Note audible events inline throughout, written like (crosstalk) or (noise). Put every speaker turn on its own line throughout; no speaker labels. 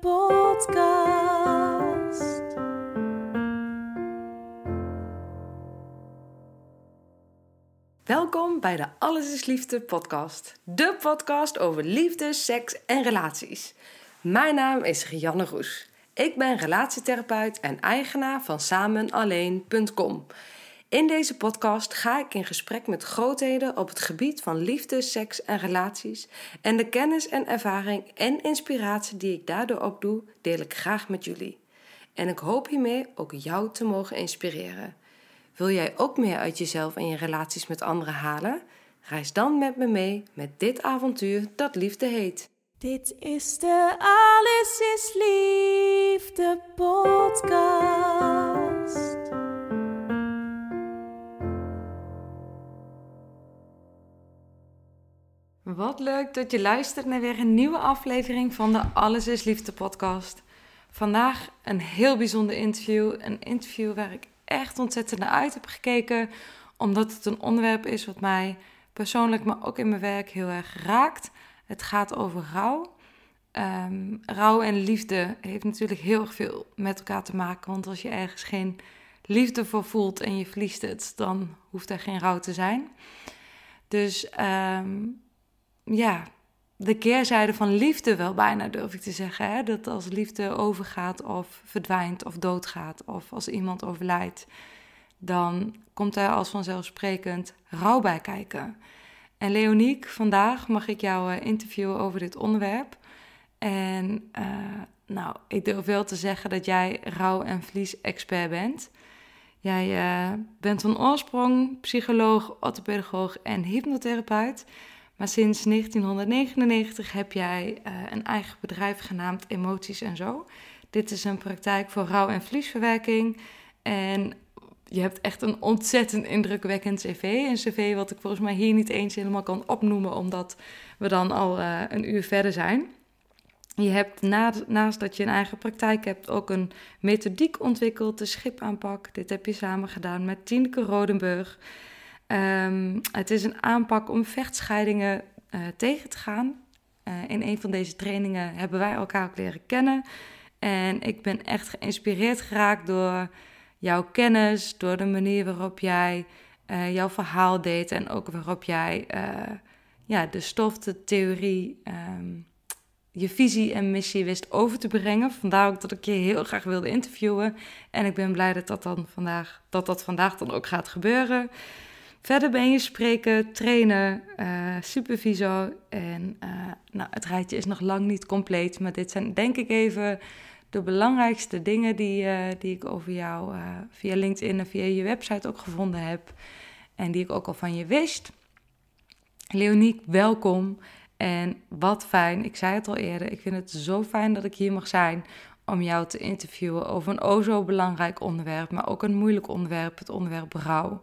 podcast.
Welkom bij de Alles is Liefde podcast. De podcast over liefde, seks en relaties. Mijn naam is Rianne Roes. Ik ben relatietherapeut en eigenaar van samenalleen.com. In deze podcast ga ik in gesprek met grootheden op het gebied van liefde, seks en relaties. En de kennis en ervaring en inspiratie die ik daardoor opdoe, deel ik graag met jullie. En ik hoop hiermee ook jou te mogen inspireren. Wil jij ook meer uit jezelf en je relaties met anderen halen? Reis dan met me mee met dit avontuur dat liefde heet.
Dit is de Alles is Liefde podcast.
Wat leuk dat je luistert naar weer een nieuwe aflevering van de Alles is Liefde podcast. Vandaag een heel bijzonder interview. Een interview waar ik echt ontzettend naar uit heb gekeken. Omdat het een onderwerp is wat mij persoonlijk, maar ook in mijn werk heel erg raakt. Het gaat over rouw. Ehm, rouw en liefde heeft natuurlijk heel erg veel met elkaar te maken. Want als je ergens geen liefde voor voelt en je verliest het, dan hoeft er geen rouw te zijn. Dus ehm, ja, de keerzijde van liefde wel bijna durf ik te zeggen. Hè? Dat als liefde overgaat of verdwijnt of doodgaat of als iemand overlijdt, dan komt er als vanzelfsprekend rouw bij kijken. En Leoniek, vandaag mag ik jou uh, interviewen over dit onderwerp. En uh, nou, ik durf wel te zeggen dat jij rouw- en vliesexpert bent. Jij uh, bent van oorsprong psycholoog, orthopedagoog en hypnotherapeut. Maar sinds 1999 heb jij uh, een eigen bedrijf genaamd Emoties en Zo. Dit is een praktijk voor rouw- en vliesverwerking. En je hebt echt een ontzettend indrukwekkend cv. Een cv wat ik volgens mij hier niet eens helemaal kan opnoemen, omdat we dan al uh, een uur verder zijn. Je hebt na, naast dat je een eigen praktijk hebt ook een methodiek ontwikkeld, de schipaanpak. Dit heb je samen gedaan met Tineke Rodenburg. Um, het is een aanpak om vechtscheidingen uh, tegen te gaan. Uh, in een van deze trainingen hebben wij elkaar ook leren kennen. En ik ben echt geïnspireerd geraakt door jouw kennis, door de manier waarop jij uh, jouw verhaal deed en ook waarop jij ja, de stof, de theorie, um, je visie en missie wist over te brengen. Vandaar ook dat ik je heel graag wilde interviewen. En ik ben blij dat dat, dan vandaag, dat, dat vandaag dan ook gaat gebeuren. Verder ben je spreken, trainen, uh, supervisor. En uh, nou, het rijtje is nog lang niet compleet. Maar dit zijn denk ik even de belangrijkste dingen die, uh, die ik over jou via LinkedIn en via je website ook gevonden heb. En die ik ook al van je wist. Leoniek, welkom. En wat fijn, ik zei het al eerder, ik vind het zo fijn dat ik hier mag zijn om jou te interviewen over een o zo belangrijk onderwerp, maar ook een moeilijk onderwerp, het onderwerp rouw.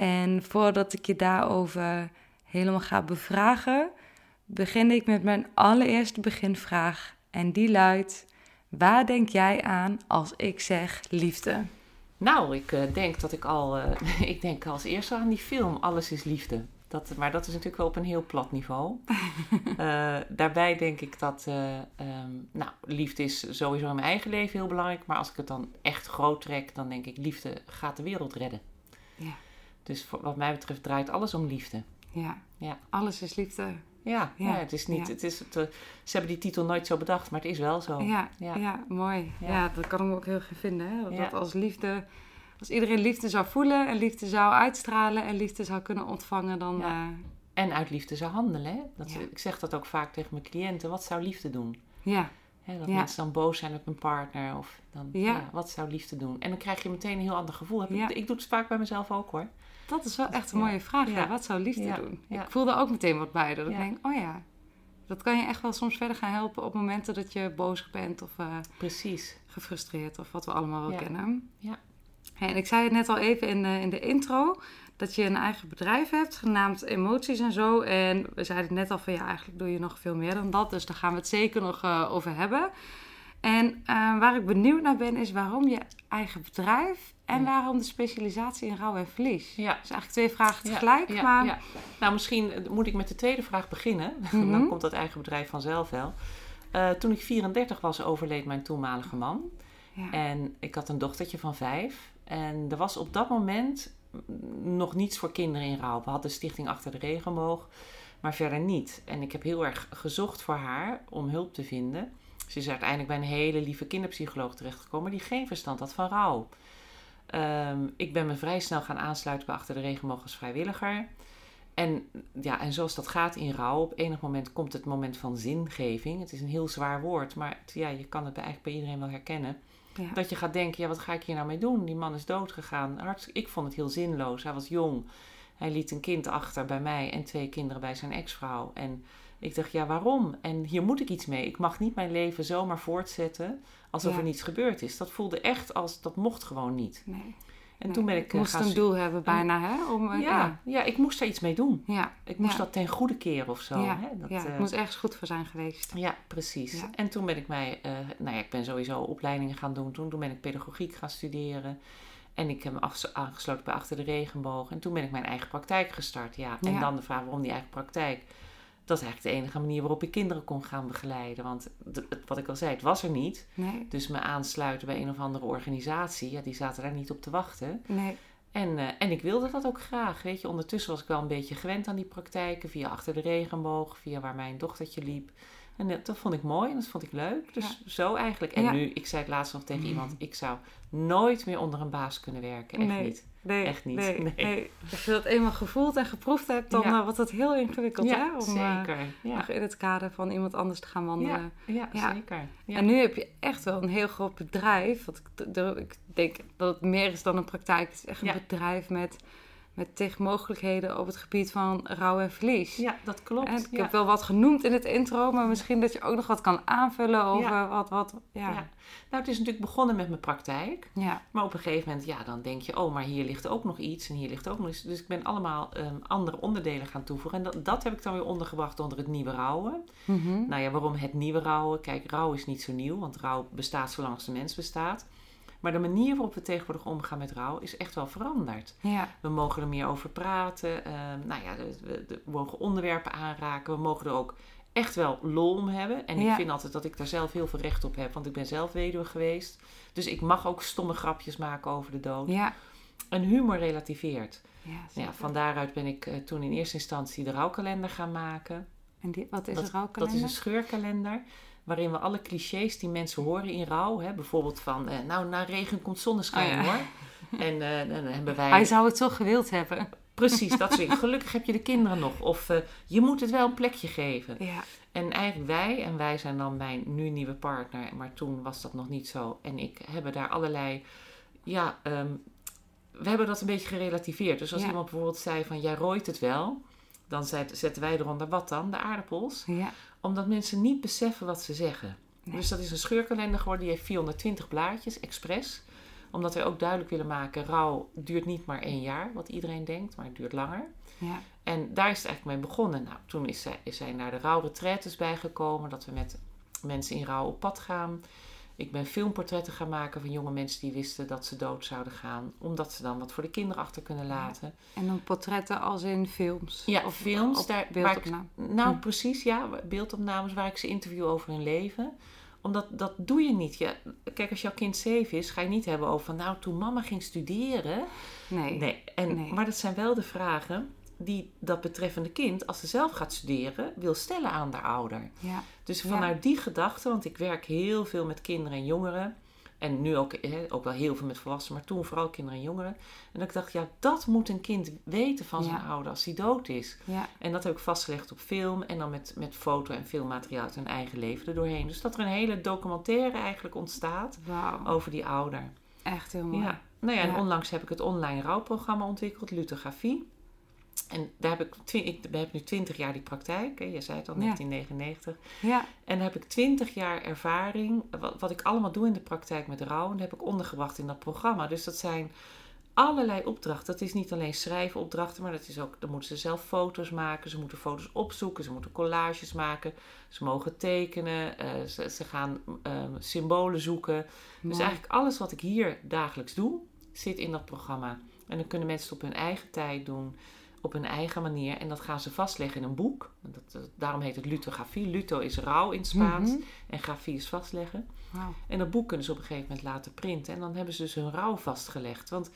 En voordat ik je daarover helemaal ga bevragen, begin ik met mijn allereerste beginvraag. En die luidt: Waar denk jij aan als ik zeg liefde?
Nou, ik uh, denk dat ik al. Uh, (laughs) ik denk als eerste aan die film Alles is Liefde. Dat, maar dat is natuurlijk wel op een heel plat niveau. uh, (laughs) daarbij denk ik dat. Um, nou, liefde is sowieso in mijn eigen leven heel belangrijk. Maar als ik het dan echt groot trek, dan denk ik: liefde gaat de wereld redden.
Ja.
Dus voor, wat mij betreft draait alles om liefde.
Ja,
Ja,
alles is liefde.
ja,
Ja,
ja. het is niet.
ja.
Het is het, eh, ze hebben die titel nooit zo bedacht, maar het is wel zo.
Ja, ja. Mooi. Ja. Dat kan ik me ook heel goed vinden. Hè? Dat, als liefde, als iedereen liefde zou voelen en liefde zou uitstralen en liefde zou kunnen ontvangen, dan. Eh,
En uit liefde zou handelen. Hè? Dat. Ik zeg dat ook vaak tegen mijn cliënten. Wat zou liefde doen?
ja,
Hè, dat mensen dan boos zijn op een partner. Of dan,
Ja.
wat zou liefde doen? En dan krijg je meteen een heel ander gevoel. Heb ik-. Ik, doe het vaak bij mezelf ook hoor.
Dat is wel echt een
Ja.
mooie vraag. Ja. Wat zou liefde doen? Ik voel er ook meteen wat bij. Dat ik denk, oh ja, dat kan je echt wel soms verder gaan helpen op momenten dat je boos bent of eh,
Precies.
gefrustreerd of wat we allemaal wel kennen.
Ja.
En ik zei het net al even in de, in de intro, dat je een eigen bedrijf hebt, genaamd Emoties en zo. En we zeiden net al van ja, eigenlijk doe je nog veel meer dan dat, dus daar gaan we het zeker nog eh, over hebben. En eh, waar ik benieuwd naar ben, is waarom je eigen bedrijf en waarom de specialisatie in rouw en verlies.
Ja.
Dus eigenlijk twee vragen tegelijk,
ja,
maar
ja. Nou, misschien eh, moet ik met de tweede vraag beginnen. (laughs)
Mhm.
Dan komt dat eigen bedrijf vanzelf wel. Eh, toen ik 34 was, overleed mijn toenmalige man.
ja.
En ik had een dochtertje van vijf. En er was op dat moment nog niets voor kinderen in rouw. We hadden Stichting Achter de Regenboog, maar verder niet. En ik heb heel erg gezocht voor haar om hulp te vinden. Ze is uiteindelijk bij een hele lieve kinderpsycholoog terechtgekomen die geen verstand had van rouw. Ehm, ik ben me vrij snel gaan aansluiten bij Achter de Regenboog als vrijwilliger. En, ja, en zoals dat gaat in rouw, op enig moment komt het moment van zingeving. Het is een heel zwaar woord, maar het- ja, je kan het bij- eigenlijk bij iedereen wel herkennen.
ja.
Dat je gaat denken, ja, wat ga ik hier nou mee doen? Die man is dood gegaan. Hartst- ik vond het heel zinloos. Hij was jong. Hij liet een kind achter bij mij en twee kinderen bij zijn ex-vrouw. En ik dacht, ja, waarom? En hier moet ik iets mee. Ik mag niet mijn leven zomaar voortzetten alsof
Ja.
er niets gebeurd is. Dat voelde echt als, dat mocht gewoon niet.
Nee.
En
Nee,
toen ben ik
je
eh,
moest
gaan...
een doel hebben bijna, hè? Om, eh,
ja, ja, ik moest daar iets mee doen.
ja.
Ik moest
Ja.
dat ten goede keren of zo.
ja,
Hè? Dat,
ja,
eh,
het moet ergens goed voor zijn geweest.
Ja, precies. En toen ben ik mij, nou ja, ik ben sowieso opleidingen gaan doen. Toen, toen ben ik pedagogiek gaan studeren. En ik heb me aangesloten bij Achter de Regenboog. En toen ben ik mijn eigen praktijk gestart. Ja. En dan de vraag waarom die eigen praktijk. Dat is eigenlijk de enige manier waarop ik kinderen kon gaan begeleiden. Want wat ik al zei, het was er niet.
Nee,
Dus me aansluiten bij een of andere organisatie, ja, die zaten daar niet op te wachten.
nee.
En, eh, en ik wilde dat ook graag. Weet je, ondertussen was ik wel een beetje gewend aan die praktijken. Via Achter de Regenboog, via waar mijn dochtertje liep. En dat, dat vond ik mooi en dat vond ik leuk. Dus zo eigenlijk. En
Ja.
nu, ik zei het laatst nog tegen iemand, ik zou nooit meer onder een baas kunnen werken. Echt
Nee.
niet.
Nee,
Echt niet.
Nee,
Nee.
nee. Als je dat eenmaal gevoeld en geproefd hebt, dan
Ja.
eh, wordt het heel ingewikkeld, hè? Om eh,
zeker. Ja.
in het kader van iemand anders te gaan wandelen.
Ja, zeker. Ja.
En nu heb je echt wel een heel groot bedrijf. Want ik, ik denk dat het meer is dan een praktijk. Het is echt een bedrijf met, met tegenmogelijkheden op het gebied van rouw en verlies.
ja, dat klopt.
En ik
ja.
heb wel wat genoemd in het intro, maar misschien dat je ook nog wat kan aanvullen over
Ja.
wat, wat, ja.
Nou, het is natuurlijk begonnen met mijn praktijk.
Ja.
Maar op een gegeven moment, ja, dan denk je, oh, maar hier ligt ook nog iets en hier ligt ook nog iets. Dus ik ben allemaal ehm, andere onderdelen gaan toevoegen. En dat, dat heb ik dan weer ondergebracht onder het nieuwe rouwen.
Mhm.
Nou ja, waarom het nieuwe rouwen? Kijk, rouw is niet zo nieuw, want rouw bestaat zolang als de mens bestaat. Maar de manier waarop we tegenwoordig omgaan met rouw is echt wel veranderd.
ja.
We mogen er meer over praten. ehm, nou ja, we, we- mogen onderwerpen aanraken. We mogen er ook echt wel lol om hebben. En
Ja.
ik vind altijd dat ik daar zelf heel veel recht op heb, want ik ben zelf weduwe geweest. Dus ik mag ook stomme grapjes maken over de dood.
Ja.
En humor relativeert.
Ja,
Ja,
zeker.
van daaruit ben ik eh, toen in eerste instantie de rouwkalender gaan maken.
En die, wat is
Dat-
een rouwkalender?
Dat is een scheurkalender. Waarin we alle clichés die mensen horen in rouw. Hè, bijvoorbeeld van, eh, nou, na regen komt zonneschijn
Oh ja.
hoor. En eh, dan hebben wij...
Hij zou het zo gewild hebben.
Precies, dat soort Gelukkig heb je de kinderen nog. Of eh, je moet het wel een plekje geven.
Ja.
En eigenlijk wij, en wij zijn dan mijn nu nieuwe partner, maar toen was dat nog niet zo. En ik hebben daar allerlei, ja, ehm, we hebben dat een beetje gerelativeerd. Dus als
Ja.
iemand bijvoorbeeld zei van, jij rooit het wel, dan zet- zetten wij eronder, wat dan? De aardappels.
Ja.
Omdat mensen niet beseffen wat ze zeggen.
Nee.
Dus dat is een scheurkalender geworden, die heeft 420 blaadjes, expres. Omdat wij ook duidelijk willen maken, rouw duurt niet maar één jaar, wat iedereen denkt, maar het duurt langer.
Ja.
En daar is het eigenlijk mee begonnen. Nou, toen is zij, is zij naar de rouwretretes bijgekomen. Dat we met mensen in rouw op pad gaan. Ik ben filmportretten gaan maken van jonge mensen die wisten dat ze dood zouden gaan. Omdat ze dan wat voor de kinderen achter kunnen laten.
En dan portretten als in films?
Ja,
Of
films. Daar, waar ik,
beeldopname?
nou,
Hm.
precies, ja. Beeldopnames waar ik ze interview over hun leven. Omdat dat doe je niet. Ja, kijk, als jouw kind zeven is, ga je niet hebben over van... Nou, toen mama ging studeren...
Nee.
Nee, en,
Nee.
maar dat zijn wel de vragen die dat betreffende kind, als ze zelf gaat studeren, wil stellen aan de ouder.
Ja.
Dus
Ja.
vanuit die gedachte, want ik werk heel veel met kinderen en jongeren. En nu ook, ook wel heel veel met volwassenen, maar toen vooral kinderen en jongeren. En ik dacht, ja, dat moet een kind weten van zijn
Ja.
ouder als hij dood is.
Ja.
En dat heb ik vastgelegd op film en dan met, met foto en filmmateriaal uit hun eigen leven erdoorheen. Dus dat er een hele documentaire eigenlijk ontstaat over die ouder.
Echt heel mooi.
Ja. Nou ja, en onlangs heb ik het online rouwprogramma ontwikkeld, Lithografie. En daar heb ik, ik heb nu 20 jaar die praktijk. Hè? Je zei het al,
Ja.
1999.
Ja,
En daar heb ik 20 jaar ervaring. Wat, wat ik allemaal doe in de praktijk met rouw. En dat heb ik ondergebracht in dat programma. Dus dat zijn allerlei opdrachten. Dat is niet alleen schrijven opdrachten, maar dat is ook, dan moeten ze zelf foto's maken. Ze moeten foto's opzoeken, ze moeten collages maken. Ze mogen tekenen, eh, ze, ze gaan ehm, symbolen zoeken. Dus eigenlijk alles wat ik hier dagelijks doe, zit in dat programma. En dan kunnen mensen het op hun eigen tijd doen, op hun eigen manier. En dat gaan ze vastleggen in een boek. Dat, daarom heet het lithografie. Luto is rouw in het Spaans
Mhm.
en grafie is vastleggen. En dat boek kunnen ze op een gegeven moment laten printen. En dan hebben ze dus hun rouw vastgelegd. Want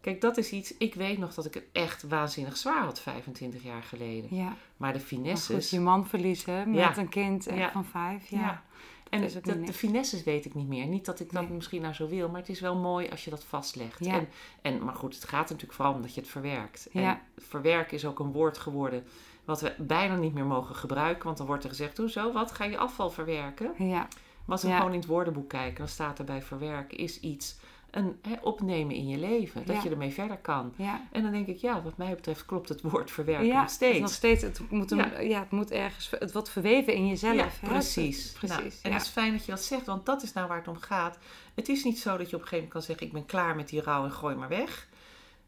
kijk, dat is iets... Ik weet nog dat ik het echt waanzinnig zwaar had 25 jaar geleden.
Ja,
Maar de finesses...
je man verliezen met
Ja.
een kind
Ja.
van vijf. Ja.
En de, finesses weet ik niet meer. Niet dat ik dat
Nee.
misschien nou zo wil, maar het is wel mooi als je dat vastlegt.
Ja.
En, en, maar goed, het gaat natuurlijk vooral om dat je het verwerkt.
Ja.
En verwerken is ook een woord geworden wat we bijna niet meer mogen gebruiken. Want dan wordt er gezegd, hoezo, wat, ga je afval verwerken?
Ja,
Maar als we
Ja.
gewoon in het woordenboek kijken, dan staat erbij verwerken is iets, een opnemen in je leven. Dat
Ja.
je ermee verder kan.
ja.
En dan denk ik, ja, wat mij betreft klopt het woord verwerken
ja,
nog
het
steeds.
nog steeds. Het moet, een, ja. het moet ergens, het wordt verweven in jezelf.
Ja,
hè?
precies.
Precies.
Nou, en het is fijn dat je dat zegt, want dat is nou waar het om gaat. Het is niet zo dat je op een gegeven moment kan zeggen: Ik ben klaar met die rouw en gooi maar weg.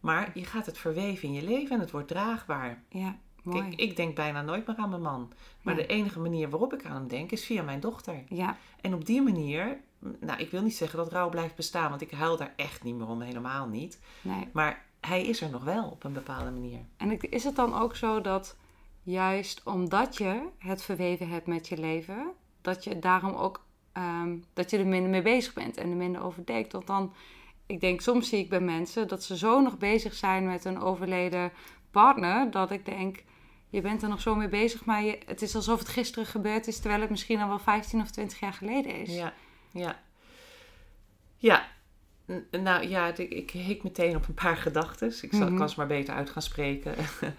Maar je gaat het verweven in je leven en het wordt draagbaar.
ja, mooi.
Kijk, ik denk bijna nooit meer aan mijn man. Maar de enige manier waarop ik aan hem denk is via mijn dochter.
Ja,
En op die manier, nou, ik wil niet zeggen dat rouw blijft bestaan, want ik huil daar echt niet meer om, helemaal niet.
nee.
Maar hij is er nog wel op een bepaalde manier.
En is het dan ook zo dat juist omdat je het verweven hebt met je leven, dat je daarom ook ehm, dat je er minder mee bezig bent en er minder over denkt? Want dan, ik denk soms zie ik bij mensen dat ze zo nog bezig zijn met een overleden partner, dat ik denk, je bent er nog zo mee bezig, maar je, het is alsof het gisteren gebeurd is, terwijl het misschien al wel 15 of 20 jaar geleden is.
Ja, ja. Ja, nou ja, ik, ik hik meteen op een paar gedachten. Ik zal,
Mhm.
kan ze maar beter uit gaan spreken.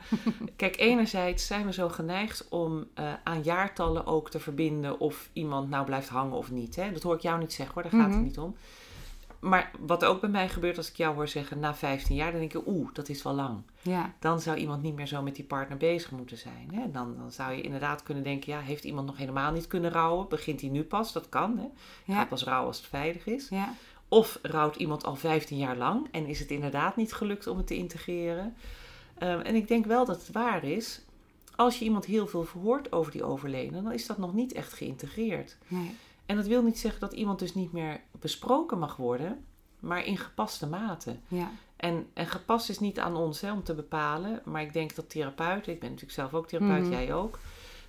(laughs) Kijk, enerzijds zijn we zo geneigd om eh, aan jaartallen ook te verbinden of iemand nou blijft hangen of niet. Hè? Dat hoor ik jou niet zeggen hoor, daar gaat
Mhm.
het niet om. Maar wat ook bij mij gebeurt als ik jou hoor zeggen na 15 jaar, dan denk ik, oeh, dat is wel lang.
Ja,
Dan zou iemand niet meer zo met die partner bezig moeten zijn. Hè? Dan, dan zou je inderdaad kunnen denken, ja, heeft iemand nog helemaal niet kunnen rouwen? Begint hij nu pas? Dat kan, hè?
ja,
Gaat pas rouwen als het veilig is.
ja,
Of rouwt iemand al 15 jaar lang en is het inderdaad niet gelukt om het te integreren. Ehm, en ik denk wel dat het waar is. Als je iemand heel veel verhoort over die overledene, dan is dat nog niet echt geïntegreerd.
nee,
En dat wil niet zeggen dat iemand dus niet meer besproken mag worden, maar in gepaste mate.
ja,
En, en gepast is niet aan ons hè, om te bepalen, maar ik denk dat therapeuten, ik ben natuurlijk zelf ook therapeut,
Mhm.
jij ook,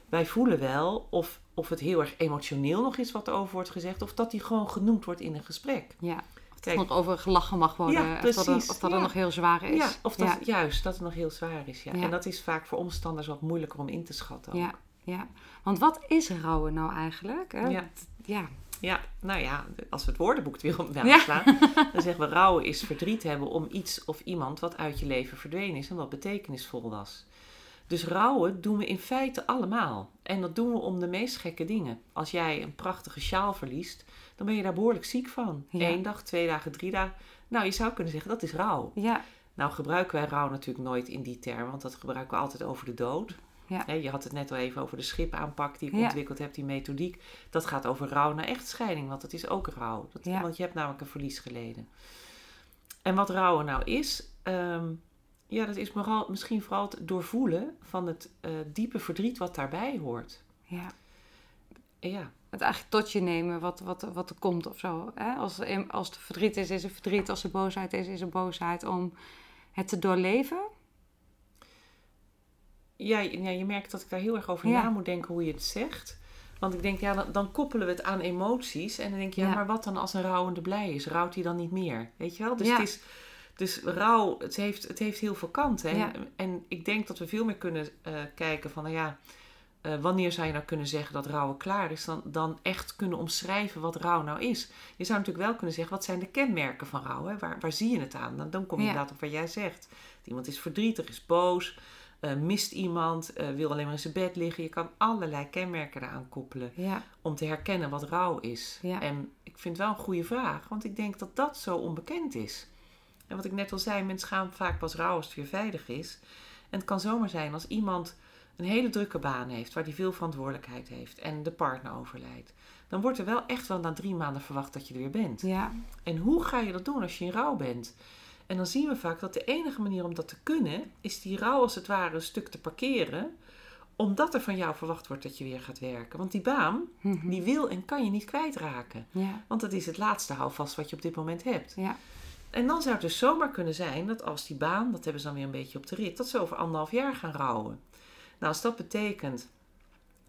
wij voelen wel of, of het heel erg emotioneel nog is wat er over wordt gezegd, of dat die gewoon genoemd wordt in een gesprek.
ja.
Kijk.
er nog over gelachen mag worden,
Ja,
of dat, of dat
ja.
nog heel zwaar is.
Ja, of dat,
Ja.
juist, dat het nog heel zwaar is. Ja.
Ja.
En dat is vaak voor omstanders wat moeilijker om in te schatten. ook.
Ja, ja. Want wat is rouwen nou eigenlijk? Hè?
Ja.
ja.
Ja, nou ja, als we het woordenboek weer op
Ja.
slaan, dan zeggen we rouwen is verdriet hebben om iets of iemand wat uit je leven verdwenen is en wat betekenisvol was. Dus rouwen doen we in feite allemaal. En dat doen we om de meest gekke dingen. Als jij een prachtige sjaal verliest, dan ben je daar behoorlijk ziek van.
Ja.
Eén dag, twee dagen, drie dagen. Nou, je zou kunnen zeggen dat is rouw.
Ja,
Nou gebruiken wij rouw natuurlijk nooit in die term, want dat gebruiken we altijd over de dood.
Ja.
Je had het net al even over de schipaanpak die ik
Ja.
ontwikkeld heb, die methodiek. Dat gaat over rouw na echtscheiding, want dat is ook rouw. Dat,
Ja.
Want je hebt namelijk een verlies geleden. En wat rouwen nou is, ehm, ja, dat is vooral, misschien vooral het doorvoelen van het eh, diepe verdriet wat daarbij hoort.
ja.
Ja,
Het eigenlijk tot je nemen wat, wat, wat er komt of zo. Hè? Als, er, als er verdriet is, is er verdriet. Als er boosheid is, is er boosheid. Om het te doorleven.
Ja, je- ja, je merkt dat ik daar heel erg over
Ja.
na moet denken hoe je het zegt. Want ik denk, ja, dan, dan koppelen we het aan emoties. En dan denk je, ja,
Ja.
maar wat dan als een rouwende blij is? Rouwt hij dan niet meer? Weet je wel? Dus,
Ja.
het is, dus rouw, het heeft, het heeft heel veel kanten. En, en ik denk dat we veel meer kunnen eh, kijken van, nou ja, eh, wanneer zou je nou kunnen zeggen dat rouwen klaar is? Dan, dan echt kunnen omschrijven wat rouw nou is. Je zou natuurlijk wel kunnen zeggen, wat zijn de kenmerken van rouw? Hè? Waar, waar zie je het aan? Dan, dan kom je inderdaad op wat jij zegt. Iemand is verdrietig, is boos, eh, mist iemand, eh, wil alleen maar in zijn bed liggen. Je kan allerlei kenmerken eraan koppelen
Ja,
om te herkennen wat rouw is.
Ja.
En ik vind het wel een goede vraag, want ik denk dat dat zo onbekend is. En wat ik net al zei, mensen gaan vaak pas rouwen als het weer veilig is. En het kan zomaar zijn als iemand een hele drukke baan heeft, waar hij veel verantwoordelijkheid heeft en de partner overlijdt. Dan wordt er wel echt wel na drie maanden verwacht dat je er weer bent.
Ja.
En hoe ga je dat doen als je in rouw bent? En dan zien we vaak dat de enige manier om dat te kunnen, is die rouw als het ware een stuk te parkeren. Omdat er van jou verwacht wordt dat je weer gaat werken. Want die baan,
Mhm.
die wil en kan je niet kwijtraken.
Ja.
Want dat is het laatste houvast wat je op dit moment hebt.
Ja.
En dan zou het dus zomaar kunnen zijn dat als die baan, dat hebben ze dan weer een beetje op de rit, dat ze over anderhalf jaar gaan rouwen. Nou, als dat betekent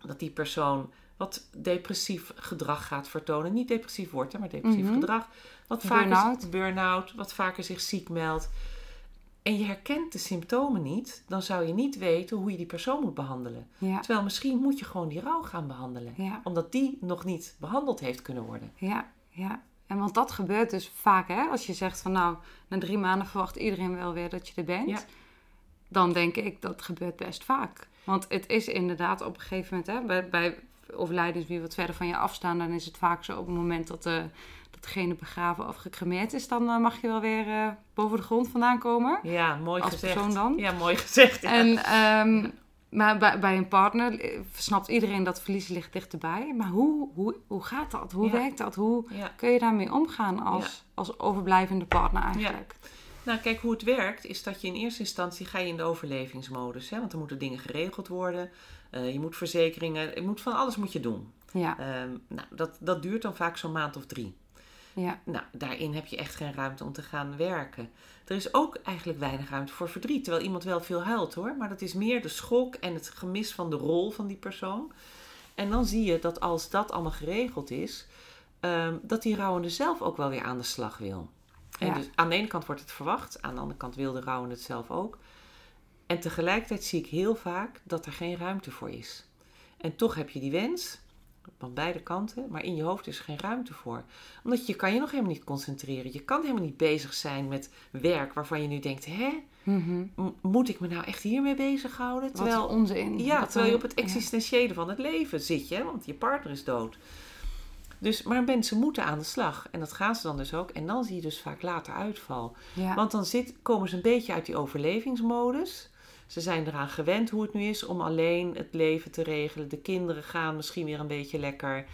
dat die persoon wat depressief gedrag gaat vertonen, niet depressief wordt, hè, maar depressief
Mhm.
gedrag, wat vaker
Burn-out.
burn-out, wat vaker zich ziek meldt, en je herkent de symptomen niet, dan zou je niet weten hoe je die persoon moet behandelen.
Ja.
Terwijl misschien moet je gewoon die rouw gaan behandelen,
Ja.
omdat die nog niet behandeld heeft kunnen worden.
Ja. Ja. En want dat gebeurt dus vaak, hè? Als je zegt van nou, na drie maanden verwacht iedereen wel weer dat je er bent.
Ja.
Dan denk ik dat gebeurt best vaak. Want het is inderdaad op een gegeven moment, hè, bij, bij overlijdens die wat verder van je afstaan, dan is het vaak zo op het moment dat, de, degene begraven of gecremeerd is, dan eh, mag je wel weer eh, boven de grond vandaan komen.
Ja, mooi
Als
gezegd.
persoon dan?
Ja, mooi gezegd. ja.
En, ehm, maar bij, bij een partner eh, snapt iedereen dat verlies ligt dichterbij. Maar hoe, hoe, hoe gaat dat? Hoe
Ja.
werkt dat? Hoe
Ja.
kun je daarmee omgaan als, als overblijvende partner eigenlijk?
Nou, kijk, hoe het werkt is dat je in eerste instantie ga je in de overlevingsmodus. Hè? Want er moeten dingen geregeld worden. Je moet verzekeringen, je moet van alles moet je doen.
Ja,
Ehm, nou, dat, dat duurt dan vaak zo'n maand of drie.
Ja,
Nou, daarin heb je echt geen ruimte om te gaan werken. Er is ook eigenlijk weinig ruimte voor verdriet. Terwijl iemand wel veel huilt hoor. Maar dat is meer de schok en het gemis van de rol van die persoon. En dan zie je dat als dat allemaal geregeld is, ehm, dat die rouwende zelf ook wel weer aan de slag wil. En
Ja.
dus aan de ene kant wordt het verwacht, aan de andere kant wil de rouwende het zelf ook. En tegelijkertijd zie ik heel vaak dat er geen ruimte voor is. En toch heb je die wens, van beide kanten, maar in je hoofd is er geen ruimte voor. Omdat je kan je nog helemaal niet concentreren. Je kan helemaal niet bezig zijn met werk waarvan je nu denkt, hè,
Mhm.
moet ik me nou echt hiermee bezighouden?
Wat
Terwijl,
is onzin.
ja,
Wat
terwijl je op het existentiële van het leven zit, je, hè, want je partner is dood. Dus, maar mensen moeten aan de slag. En dat gaan ze dan dus ook. En dan zie je dus vaak later uitval.
Ja.
Want dan zit, komen ze een beetje uit die overlevingsmodus. Ze zijn eraan gewend hoe het nu is om alleen het leven te regelen. De kinderen gaan misschien weer een beetje lekker.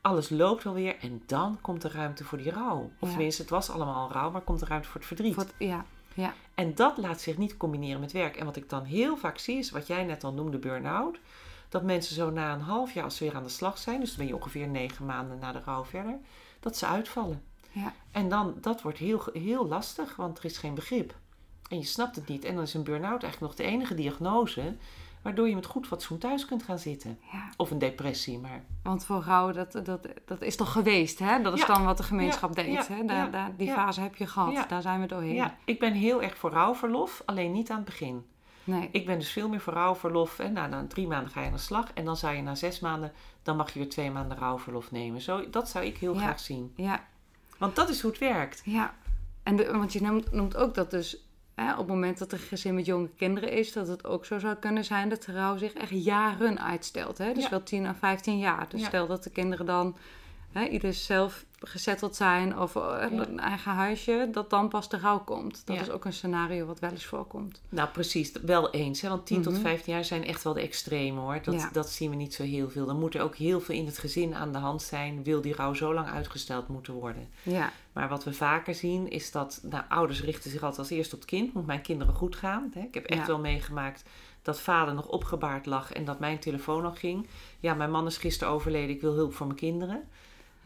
Alles loopt alweer. En dan komt er ruimte voor die rouw. Of
Ja.
tenminste, het was allemaal rouw, maar komt er ruimte voor het verdriet.
Ja, ja,
En dat laat zich niet combineren met werk. En wat ik dan heel vaak zie, is wat jij net al noemde, burn-out. Dat mensen zo na een half jaar, als ze weer aan de slag zijn, dus dan ben je ongeveer negen maanden na de rouw verder, dat ze uitvallen.
ja.
En dan, dat wordt heel, heel lastig, want er is geen begrip. En je snapt het niet. En dan is een burn-out eigenlijk nog de enige diagnose waardoor je met goed fatsoen thuis kunt gaan zitten.
ja.
Of een depressie, maar
Want voor rouw, dat, dat, dat is toch geweest, hè? Dat is
Ja.
dan wat de gemeenschap
Ja,
deed, hè? Daar,
ja,
daar, die fase heb je gehad. Daar zijn we doorheen.
ja, ik ben heel erg voor rouwverlof, alleen niet aan het begin.
Nee.
Ik ben dus veel meer voor rouwverlof. Hè. Nou, na drie maanden ga je aan de slag. En dan zou je na zes maanden, dan mag je weer twee maanden rouwverlof nemen. Zo, dat zou ik heel graag zien.
Ja,
Want dat is hoe het werkt.
Ja, en de, want je noemt, noemt ook dat dus hè, op het moment dat er een gezin met jonge kinderen is, dat het ook zo zou kunnen zijn dat de rouw zich echt jaren uitstelt. Hè? Dus
Ja.
wel 10 à 15 jaar. Dus
Ja.
stel dat de kinderen dan hè, ieder zelf gezetteld zijn of eh, een eigen huisje, dat dan pas de rouw komt. Dat
Ja.
is ook een scenario wat wel eens voorkomt.
Nou, precies. Wel eens. Hè? Want 10 tot
Mhm.
15 jaar zijn echt wel de extreme hoor. Dat,
Ja.
dat zien we niet zo heel veel. Dan moet er ook heel veel in het gezin aan de hand zijn. Wil die rouw zo lang uitgesteld moeten worden.
Ja,
Maar wat we vaker zien is dat nou, ouders richten zich altijd als eerst op het kind. Moet mijn kinderen goed gaan? Hè? Ik heb echt
Ja.
wel meegemaakt dat vader nog opgebaard lag en dat mijn telefoon nog ging. Ja, mijn man is gisteren overleden. Ik wil hulp voor mijn kinderen.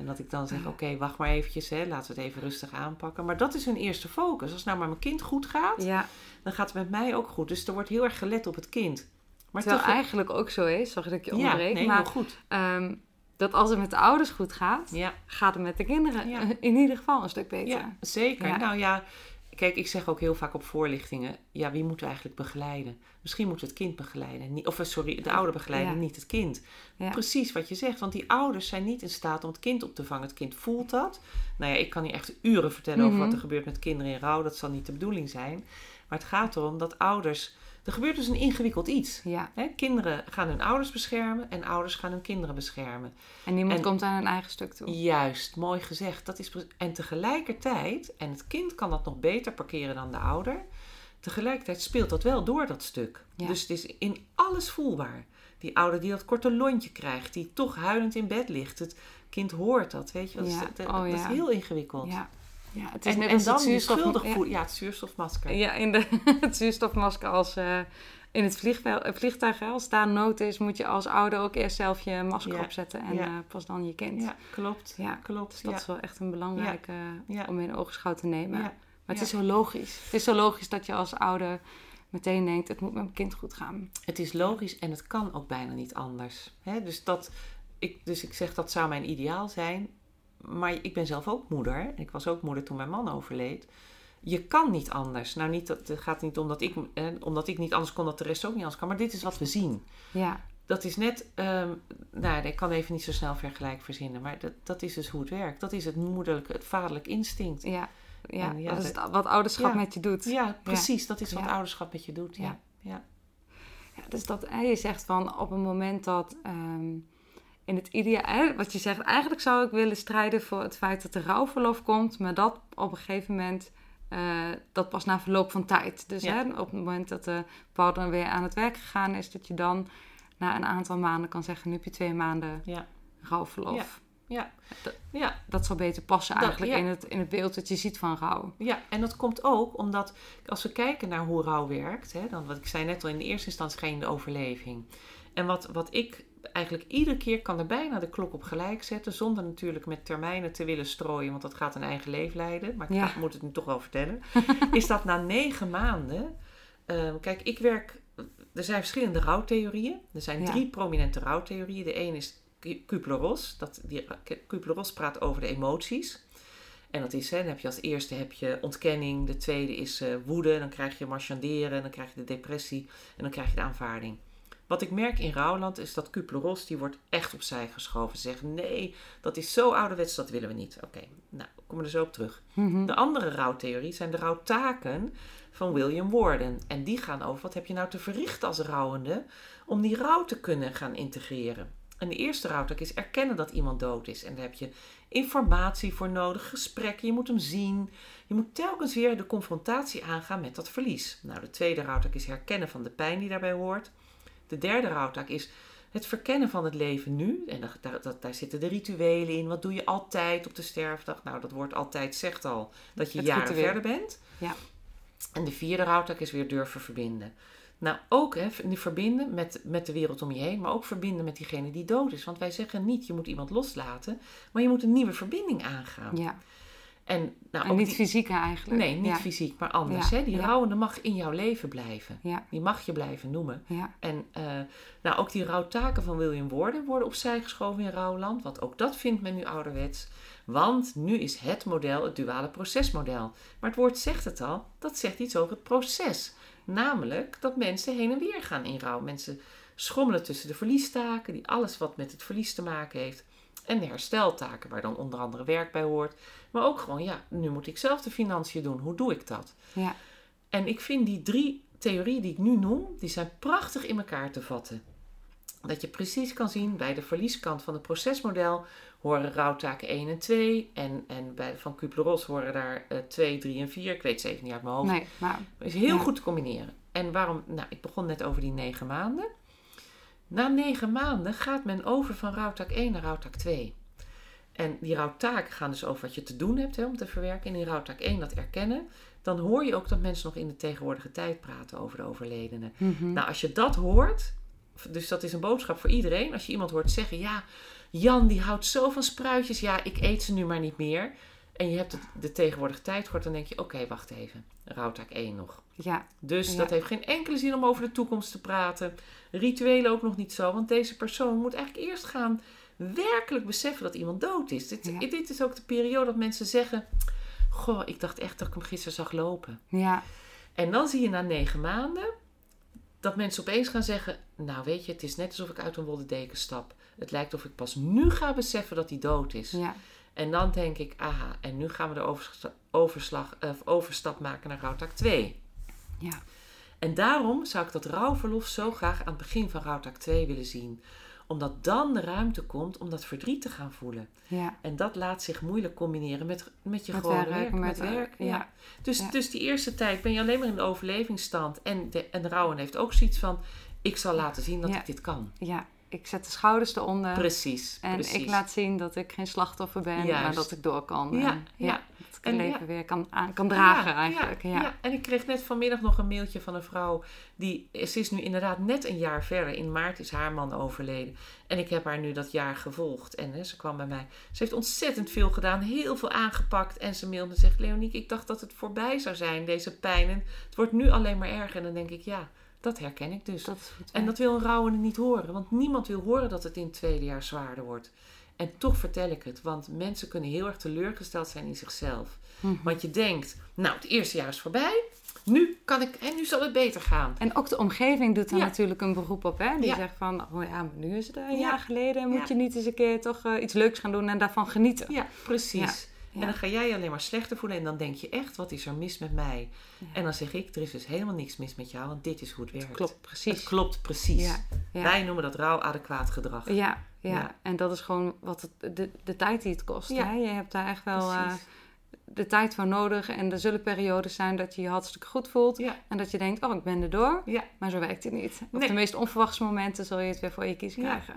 En dat ik dan zeg, oké, wacht maar eventjes. Hè, laten we het even rustig aanpakken. Maar dat is hun eerste focus. Als nou maar mijn kind goed gaat,
ja.
dan gaat het met mij ook goed. Dus er wordt heel erg gelet op het kind. Maar
terwijl
toch-
eigenlijk ook zo is, zag ik je
ja, nee,
maar
goed.
ehm, dat als het met de ouders goed gaat,
Ja,
gaat het met de kinderen (laughs) in ieder geval een stuk beter.
ja zeker. Nou ja, kijk, ik zeg ook heel vaak op voorlichtingen... ja, wie moeten we eigenlijk begeleiden? Misschien moet het kind begeleiden. Of sorry, de ouder begeleiden,
Ja.
niet het kind.
Ja.
Precies wat je zegt. Want die ouders zijn niet in staat om het kind op te vangen. Het kind voelt dat. Nou ja, ik kan hier echt uren vertellen over
Mhm.
wat er gebeurt met kinderen in rouw. Dat zal niet de bedoeling zijn. Maar het gaat erom dat ouders... Er gebeurt dus een ingewikkeld iets.
Ja,
Hè, kinderen gaan hun ouders beschermen en ouders gaan hun kinderen beschermen.
en niemand
En-
komt aan een eigen stuk toe.
Juist, mooi gezegd. Dat is en tegelijkertijd, en het kind kan dat nog beter parkeren dan de ouder. Tegelijkertijd speelt dat wel door dat stuk.
Ja.
Dus het is in alles voelbaar. Die ouder die dat korte lontje krijgt, die toch huilend in bed ligt. Het kind hoort dat, weet je. Dat,
Ja.
is, dat,
Oh,
dat is heel ingewikkeld.
Ja. Ja, het is
En,
net
en
als
dan
het zuurstof... ja.
voelen. Ja, het zuurstofmasker.
Ja, in de, (laughs) het zuurstofmasker als eh, in het eh, vliegtuig, hè, als daar nood is, moet je als ouder ook eerst zelf je masker
Ja,
opzetten en
ja.
eh, pas dan je kind.
Ja, klopt.
Ja,
klopt.
Dus dat is wel echt een belangrijke om in oogschouw te nemen. Maar het is zo logisch. Het is zo logisch dat je als ouder meteen denkt, het moet met mijn kind goed gaan.
Het is logisch en het kan ook bijna niet anders. Hè? Dus, dat, ik, dus ik zeg dat zou mijn ideaal zijn. Maar ik ben zelf ook moeder. Ik was ook moeder toen mijn man overleed. Je kan niet anders. Nou, niet dat, het gaat niet om dat ik, eh, omdat ik niet anders kon, dat de rest ook niet anders kan. Maar dit is wat we zien.
Ja,
Dat is net, ehm, nou, ik kan even niet zo snel vergelijk verzinnen. Maar dat, dat is dus hoe het werkt. Dat is het moederlijke, het vaderlijk instinct.
ja, ja,
ja,
dat is het- wat ouderschap
Ja.
met je doet.
Ja, precies. Dat is wat ouderschap met je doet. Ja.
Ja. Dus dat je zegt van op een moment dat ehm, in het ideaal, wat je zegt, eigenlijk zou ik willen strijden voor het feit dat er rouwverlof komt, maar dat op een gegeven moment, eh, dat pas na verloop van tijd. Dus
Ja.
hè, op het moment dat de partner weer aan het werk gegaan is, dat je dan na een aantal maanden kan zeggen, nu heb je twee maanden
Ja.
rouwverlof.
Ja.
Dat-
ja.
Dat zou beter passen eigenlijk in, het, in het beeld dat je ziet van rouw.
Ja, en dat komt ook omdat als we kijken naar hoe rouw werkt, hè, dan wat ik zei net al, in de eerste instantie in de overleving. En wat, wat ik eigenlijk iedere keer kan er bijna de klok op gelijk zetten, zonder natuurlijk met termijnen te willen strooien, want dat gaat een eigen leven leiden. Maar ik
Ja.
moet het nu toch wel vertellen. (laughs) is dat na negen maanden, ehm, kijk, ik werk, er zijn verschillende rouwtheorieën. Er zijn
Ja.
drie prominente rouwtheorieën. De een is Ku- Kubler-Ross. Dat, die, Kubler-Ross praat over de emoties. En dat is, hè, dan heb je als eerste heb je ontkenning, de tweede is eh, woede, dan krijg je marchanderen, dan krijg je de depressie en dan krijg je de aanvaarding. Wat ik merk in Rouwland is dat Kubler-Ross, die wordt echt opzij geschoven. Ze zeggen, nee, dat is zo ouderwets, dat willen we niet. Oké, nou, komen we er zo op terug.
Mhm.
De andere rouwtheorie zijn de rouwtaken van William Worden. En die gaan over wat heb je nou te verrichten als rouwende om die rouw te kunnen gaan integreren. En de eerste rouwtak is erkennen dat iemand dood is. En daar heb je informatie voor nodig, gesprekken, je moet hem zien. Je moet telkens weer de confrontatie aangaan met dat verlies. Nou, de tweede rouwtak is herkennen van de pijn die daarbij hoort. De derde rouwtak is het verkennen van het leven nu. En daar, daar, zitten de rituelen in. Wat doe je altijd op de sterfdag? Nou, dat woord altijd zegt al dat je
Het
jaren
ritueel.
verder bent.
Ja.
En de vierde rouwtak is weer durven verbinden. Nou, ook hè, verbinden met, met de wereld om je heen, maar ook verbinden met diegene die dood is. Want wij zeggen niet, je moet iemand loslaten, maar je moet een nieuwe verbinding aangaan.
Ja,
En, nou,
en niet
die-
fysiek eigenlijk.
Nee, niet
ja.
fysiek, maar anders.
Ja,
Hè? Die rouwende mag in jouw leven blijven. Die mag je blijven noemen. En eh, nou, ook die rouwtaken van William Worden worden opzij geschoven in Rouwland. Want ook dat vindt men nu ouderwets. Want nu is het model het duale procesmodel. Maar het woord zegt het al, dat zegt iets over het proces. Namelijk dat mensen heen en weer gaan in rouw. Mensen schommelen tussen de verliestaken, die alles wat met het verlies te maken heeft. En de hersteltaken, waar dan onder andere werk bij hoort. Maar ook gewoon, ja, nu moet ik zelf de financiën doen. Hoe doe ik dat?
ja.
En ik vind die drie theorieën die ik nu noem, die zijn prachtig in elkaar te vatten. Dat je precies kan zien, bij de verlieskant van het procesmodel horen rouwtaken 1 en 2. En, en bij, van Kubler-Ross horen daar eh 2, 3 en 4. Ik weet ze even niet uit mijn hoofd.
Nee, maar
Het is heel
Ja.
goed te combineren. En waarom? Nou, ik begon net over die negen maanden. Na negen maanden gaat men over van rouwtak 1 naar rouwtak 2. En die rouwtaken gaan dus over wat je te doen hebt hè, om te verwerken. En in rouwtak 1 dat erkennen. Dan hoor je ook dat mensen nog in de tegenwoordige tijd praten over de overledene.
mhm.
Nou, als je dat hoort, dus dat is een boodschap voor iedereen. Als je iemand hoort zeggen, ja, Jan die houdt zo van spruitjes, ja, ik eet ze nu maar niet meer. En je hebt de tegenwoordige tijd gehoord, dan denk je, oké, wacht even, rouwtak 1 nog.
ja,
Dus
Ja.
dat heeft geen enkele zin om over de toekomst te praten. Rituelen ook nog niet zo, want deze persoon moet eigenlijk eerst gaan werkelijk beseffen dat iemand dood is. Dit,
Ja.
dit is ook de periode dat mensen zeggen, goh, ik dacht echt dat ik hem gisteren zag lopen.
ja,
En dan zie je na negen maanden dat mensen opeens gaan zeggen: Nou, weet je, het is net alsof ik uit een wollen deken stap. Het lijkt of ik pas nu ga beseffen dat hij dood is.
ja,
En dan denk ik: Aha, en nu gaan we de overslag, of overstap maken naar rouwtak 2.
ja.
En daarom zou ik dat rouwverlof zo graag aan het begin van rouwtak 2 willen zien Omdat dan de ruimte komt om dat verdriet te gaan voelen.
Ja.
En dat laat zich moeilijk combineren met, met je
Met
gewone
werk,
werk.
met
Met
werk,
werk,
ja.
ja. Dus,
Ja.
dus die eerste tijd ben je alleen maar in de overlevingsstand. En de, en de rouwen heeft ook zoiets van... Ik zal laten zien dat ik dit kan.
ja, ik zet de schouders eronder.
Precies,
En
precies.
ik laat zien dat ik geen slachtoffer ben, maar dat ik door kan.
Ja,
En,
ja. En ja.
leven weer kan, aan, kan dragen
Ja,
eigenlijk. Ja,
Ja, en ik kreeg net vanmiddag nog een mailtje van een vrouw. Die, ze is nu inderdaad net een jaar verder. In maart is haar man overleden. En ik heb haar nu dat jaar gevolgd. En hè, ze kwam bij mij. Ze heeft ontzettend veel gedaan. Heel veel aangepakt. En ze mailde en zegt... Leoniek, ik dacht dat het voorbij zou zijn, deze pijn. En het wordt nu alleen maar erger. En dan denk ik, ja, dat herken ik dus.
Dat.
En dat wil een rouwende niet horen. Want niemand wil horen dat het in het tweede jaar zwaarder wordt. En toch vertel ik het. Want mensen kunnen heel erg teleurgesteld zijn in zichzelf.
Mhm.
Want je denkt, nou, het eerste jaar is voorbij. Nu kan ik, en nu zal het beter gaan.
En ook de omgeving doet er
Ja.
natuurlijk een beroep op. Hè? Die
Ja.
zegt van, oh ja, maar nu is het een
Ja.
jaar geleden. Moet je niet eens een keer toch eh, iets leuks gaan doen en daarvan genieten.
Ja, precies. En dan ga jij je alleen maar slechter voelen. En dan denk je echt, wat is er mis met mij? En dan zeg ik, er is dus helemaal niks mis met jou. Want dit is hoe het werkt.
Klopt,
Het
precies.
klopt precies. Wij noemen dat rouwadequaat gedrag.
Ja, ja.
Ja.
en dat is gewoon wat het, de, de tijd die het kost.
Ja.
Hè? Je hebt daar echt wel eh, de tijd voor nodig. En er zullen periodes zijn dat je je hartstikke goed voelt.
Ja.
En dat je denkt, oh, ik ben er door.
Ja.
Maar zo werkt het niet. Op
Nee.
de meest onverwachte momenten zul je het weer voor je kiezen krijgen.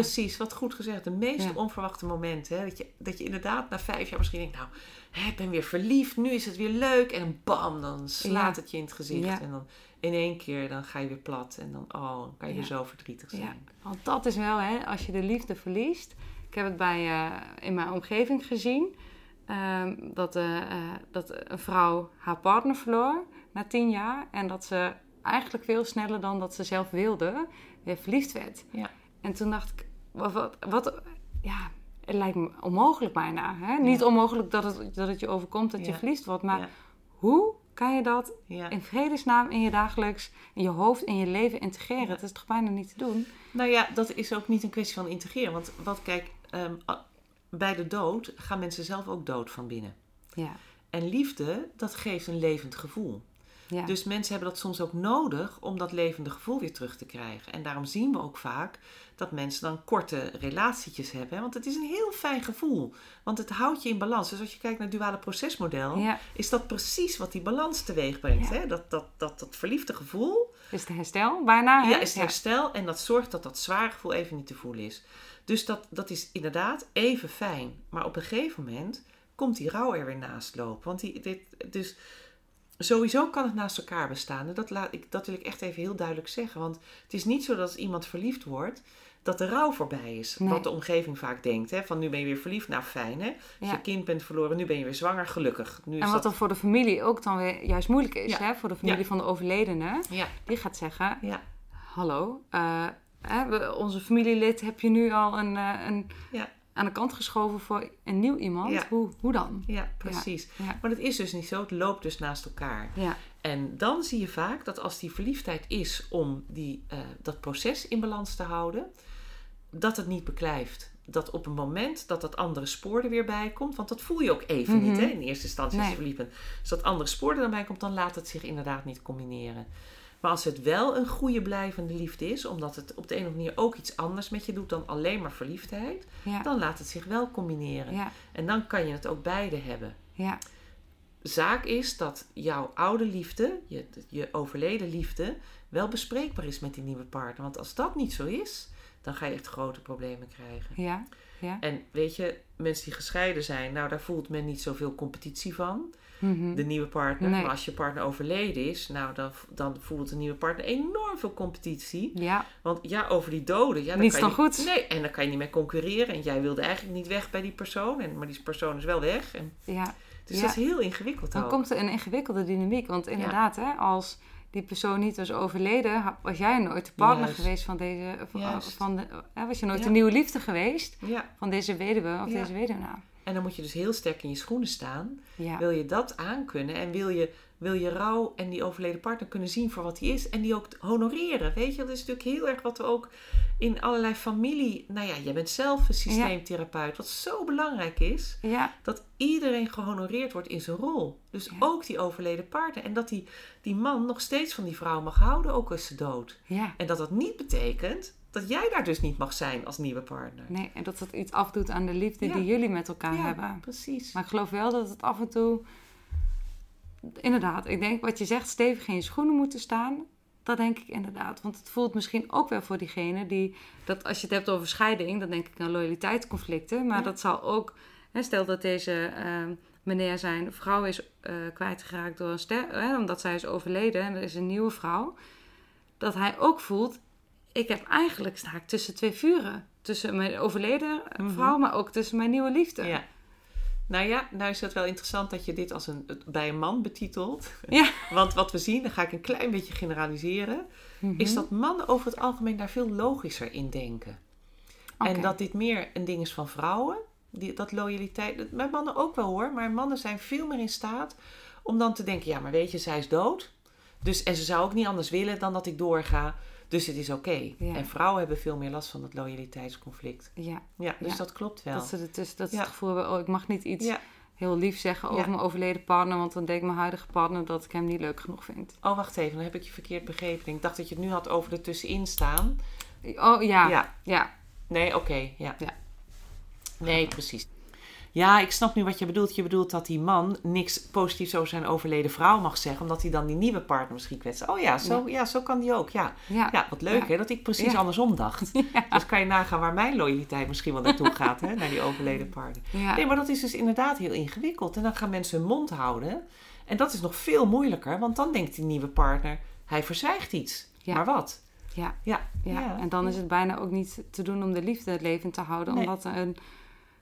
Precies, wat goed gezegd. De meest onverwachte momenten. Hè? Dat, je, dat je inderdaad na vijf jaar misschien denkt... nou, hè, ik ben weer verliefd, nu is het weer leuk. En bam, dan slaat het je in het gezicht. En dan in één keer dan ga je weer plat. En dan, oh, dan kan je
Ja.
weer zo verdrietig zijn.
Ja, want dat is wel, hè, als je de liefde verliest. Ik heb het bij, eh, in mijn omgeving gezien. ehm, dat, eh, eh, dat een vrouw haar partner verloor na tien jaar. En dat ze eigenlijk veel sneller dan dat ze zelf wilde, weer verliefd werd.
Ja.
En toen dacht ik, wat, wat, wat- ja, het lijkt me onmogelijk bijna. Hè? Niet onmogelijk dat het, dat het je overkomt dat je
Ja.
verliefd wordt. Maar
Ja.
hoe kan je dat in vredesnaam in je dagelijks, in je hoofd, in je leven integreren? Dat is toch bijna niet te doen?
Nou ja, dat is ook niet een kwestie van integreren. Want wat, kijk, ehm, bij de dood gaan mensen zelf ook dood van binnen.
Ja.
En liefde, dat geeft een levend gevoel.
Ja.
Dus mensen hebben dat soms ook nodig om dat levende gevoel weer terug te krijgen. En daarom zien we ook vaak dat mensen dan korte relatietjes hebben. Want het is een heel fijn gevoel. Want het houdt je in balans. Dus als je kijkt naar het duale procesmodel,
ja.
is dat precies wat die balans teweeg brengt.
Ja.
Hè? Dat, dat, dat, dat verliefde gevoel
Is het herstel bijna? Hè?
ja, is het herstel en dat zorgt dat dat zware gevoel even niet te voelen is. Dus dat, dat is inderdaad even fijn. Maar op een gegeven moment komt die rouw er weer naast lopen. Want die, dit, dus sowieso kan het naast elkaar bestaan. En dat, laat ik, dat wil ik echt even heel duidelijk zeggen. Want het is niet zo dat als iemand verliefd wordt, dat de rouw voorbij is.
Nee.
Wat de omgeving vaak denkt. Hè? Van nu ben je weer verliefd, nou fijn hè. Als
Ja.
je kind bent verloren, nu ben je weer zwanger, gelukkig. Nu is
En wat
dat...
dan voor de familie ook dan weer juist moeilijk is,
Ja.
hè? voor de familie
Ja.
van de overledene,
Ja,
die gaat zeggen:
ja,
Hallo, eh, hè, we- onze familielid heb je nu al een, eh, een,
Ja.
Aan de kant geschoven voor een nieuw iemand.
Ja.
Hoe, hoe dan?
ja, precies.
Ja.
Maar dat is dus niet zo. Het loopt dus naast elkaar.
Ja.
En dan zie je vaak dat als die verliefdheid is om die, eh, dat proces in balans te houden, dat het niet beklijft. Dat op een moment dat dat andere spoor er weer bij komt, want dat voel je ook even
Mhm.
niet hè, in eerste instantie als je
Nee.
verliefd bent. Als dat andere spoor er dan bij komt, dan laat het zich inderdaad niet combineren. Maar als het wel een goede blijvende liefde is, omdat het op de een of andere manier ook iets anders met je doet dan alleen maar verliefdheid,
Ja.
dan laat het zich wel combineren.
Ja.
En dan kan je het ook beide hebben
Ja.
zaak is dat jouw oude liefde, je, je overleden liefde, wel bespreekbaar is met die nieuwe partner. Want als dat niet zo is, dan ga je echt grote problemen krijgen.
Ja. Ja.
En weet je, mensen die gescheiden zijn, nou daar voelt men niet zoveel competitie van.
Mhm.
De nieuwe partner.
Nee.
Maar als je partner overleden is, nou dan, dan voelt de nieuwe partner enorm veel competitie.
ja.
Want ja, over die doden. Ja, dan
Niets
kan je
goed.
Nee, en dan kan je niet meer concurreren. En jij wilde eigenlijk niet weg bij die persoon. En, maar die persoon is wel weg. En,
ja.
dus
Ja.
dat is heel ingewikkeld
Dan
ook.
komt er een ingewikkelde dynamiek. Want inderdaad, hè, als die persoon niet was overleden, was jij nooit de partner
Juist.
geweest van deze. Van, de, was je nooit
Ja.
de nieuwe liefde geweest van deze weduwe of deze weduwnaar.
En dan moet je dus heel sterk in je schoenen staan.
Ja.
Wil je dat aankunnen en wil je, wil je rouw en die overleden partner kunnen zien voor wat hij is en die ook honoreren? Weet je, dat is natuurlijk heel erg wat we ook in allerlei familie. Nou ja, jij bent zelf een systeemtherapeut, wat zo belangrijk is.
ja.
Dat iedereen gehonoreerd wordt in zijn rol. Dus ook die overleden partner. En dat die, die man nog steeds van die vrouw mag houden, ook als ze dood. En dat dat niet betekent dat jij daar dus niet mag zijn als nieuwe partner.
Nee, en dat dat iets afdoet aan de liefde
Ja.
die jullie met elkaar
ja,
hebben.
precies.
Maar ik geloof wel dat het af en toe... Inderdaad, ik denk wat je zegt, stevig in je schoenen moeten staan. Dat denk ik inderdaad. Want het voelt misschien ook wel voor diegene die... Dat als je het hebt over scheiding, dan denk ik aan loyaliteitsconflicten. Maar
Ja.
dat zal ook... Hè, stel dat deze eh, meneer zijn vrouw is eh, kwijtgeraakt door een ster... Hè, omdat zij is overleden en er is een nieuwe vrouw. Dat hij ook voelt... Ik heb eigenlijk sta ik tussen twee vuren. Tussen mijn overleden
Mhm.
vrouw, maar ook tussen mijn nieuwe liefde.
Ja. Nou ja, nou is het wel interessant dat je dit als een, bij een man betitelt. (laughs)
Ja.
Want wat we zien, dan ga ik een klein beetje generaliseren, is
Mhm.
dat mannen over het algemeen daar veel logischer in denken. En dat dit meer een ding is van vrouwen. Die, dat loyaliteit, bij mannen ook wel hoor, maar mannen zijn veel meer in staat om dan te denken, ja maar weet je, zij is dood. Dus, en ze zou ook niet anders willen dan dat ik doorga. Dus het is oké.
Ja.
En vrouwen hebben veel meer last van dat loyaliteitsconflict.
Ja,
Ja, dus
Ja.
dat klopt wel.
dat ze er dus, dat ze het gevoel hebben, oh, ik mag niet iets heel lief zeggen over mijn overleden partner, want dan denkt mijn huidige partner dat ik hem niet leuk genoeg vind.
Oh, wacht even, dan heb ik je verkeerd begrepen. Ik dacht dat je het nu had over er tussenin staan.
Oh ja, ja.
Ja. Nee, oké, ja.
Ja.
Nee, precies. Ja, ik snap nu wat je bedoelt. Je bedoelt dat die man niks positiefs over zijn overleden vrouw mag zeggen, omdat hij dan die nieuwe partner misschien kwetst. Oh ja, zo, ja. zo kan die ook, ja.
ja.
Ja, wat leuk hè, dat ik precies andersom dacht. (laughs) Dus kan je nagaan waar mijn loyaliteit misschien wel naartoe gaat, hè, naar die overleden partner. Nee, maar dat is dus inderdaad heel ingewikkeld. En dan gaan mensen hun mond houden. En dat is nog veel moeilijker, want dan denkt die nieuwe partner, hij verzwijgt iets. Maar wat?
Ja.
Ja.
Ja.
Ja.
en dan is het bijna ook niet te doen om de liefde levend te houden,
Nee.
omdat er een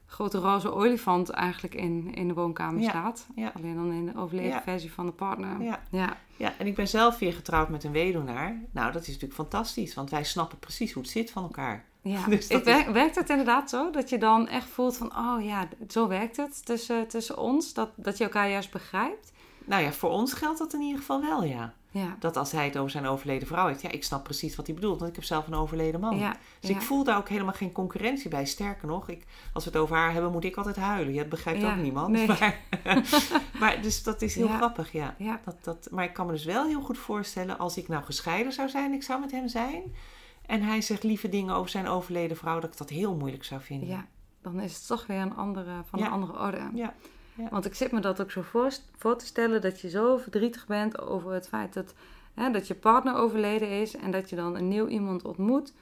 grote roze olifant eigenlijk in, in de woonkamer
Ja.
staat.
Ja.
Alleen dan in de overleden
Ja.
versie van de partner.
Ja.
Ja.
Ja, en ik ben zelf weer getrouwd met een weduwnaar. Nou, dat is natuurlijk fantastisch, want wij snappen precies hoe het zit van elkaar.
Ja. (laughs)
Dus dat
Ik werk- Werkt het inderdaad zo? Dat je dan echt voelt van, oh ja, zo werkt het tussen, tussen ons? Dat, dat je elkaar juist begrijpt?
Nou ja, voor ons geldt dat in ieder geval wel, ja.
Ja.
Dat als hij het over zijn overleden vrouw heeft, ja, ik snap precies wat hij bedoelt, want ik heb zelf een overleden man.
Ja.
Dus
ja.
ik voel daar ook helemaal geen concurrentie bij. Sterker nog, ik, als we het over haar hebben, moet ik altijd huilen. Dat begrijpt ook niemand.
nee.
Maar, (laughs) (laughs) maar dus dat is heel grappig, ja. Dat, dat, maar ik kan me dus wel heel goed voorstellen, als ik nou gescheiden zou zijn, ik zou met hem zijn. En hij zegt lieve dingen over zijn overleden vrouw, dat ik dat heel moeilijk zou vinden.
Ja, dan is het toch weer een andere, van een andere orde.
Ja, ja.
Want ik zit me dat ook zo voor, voor te stellen dat je zo verdrietig bent over het feit dat, hè, dat je partner overleden is en dat je dan een nieuw iemand ontmoet.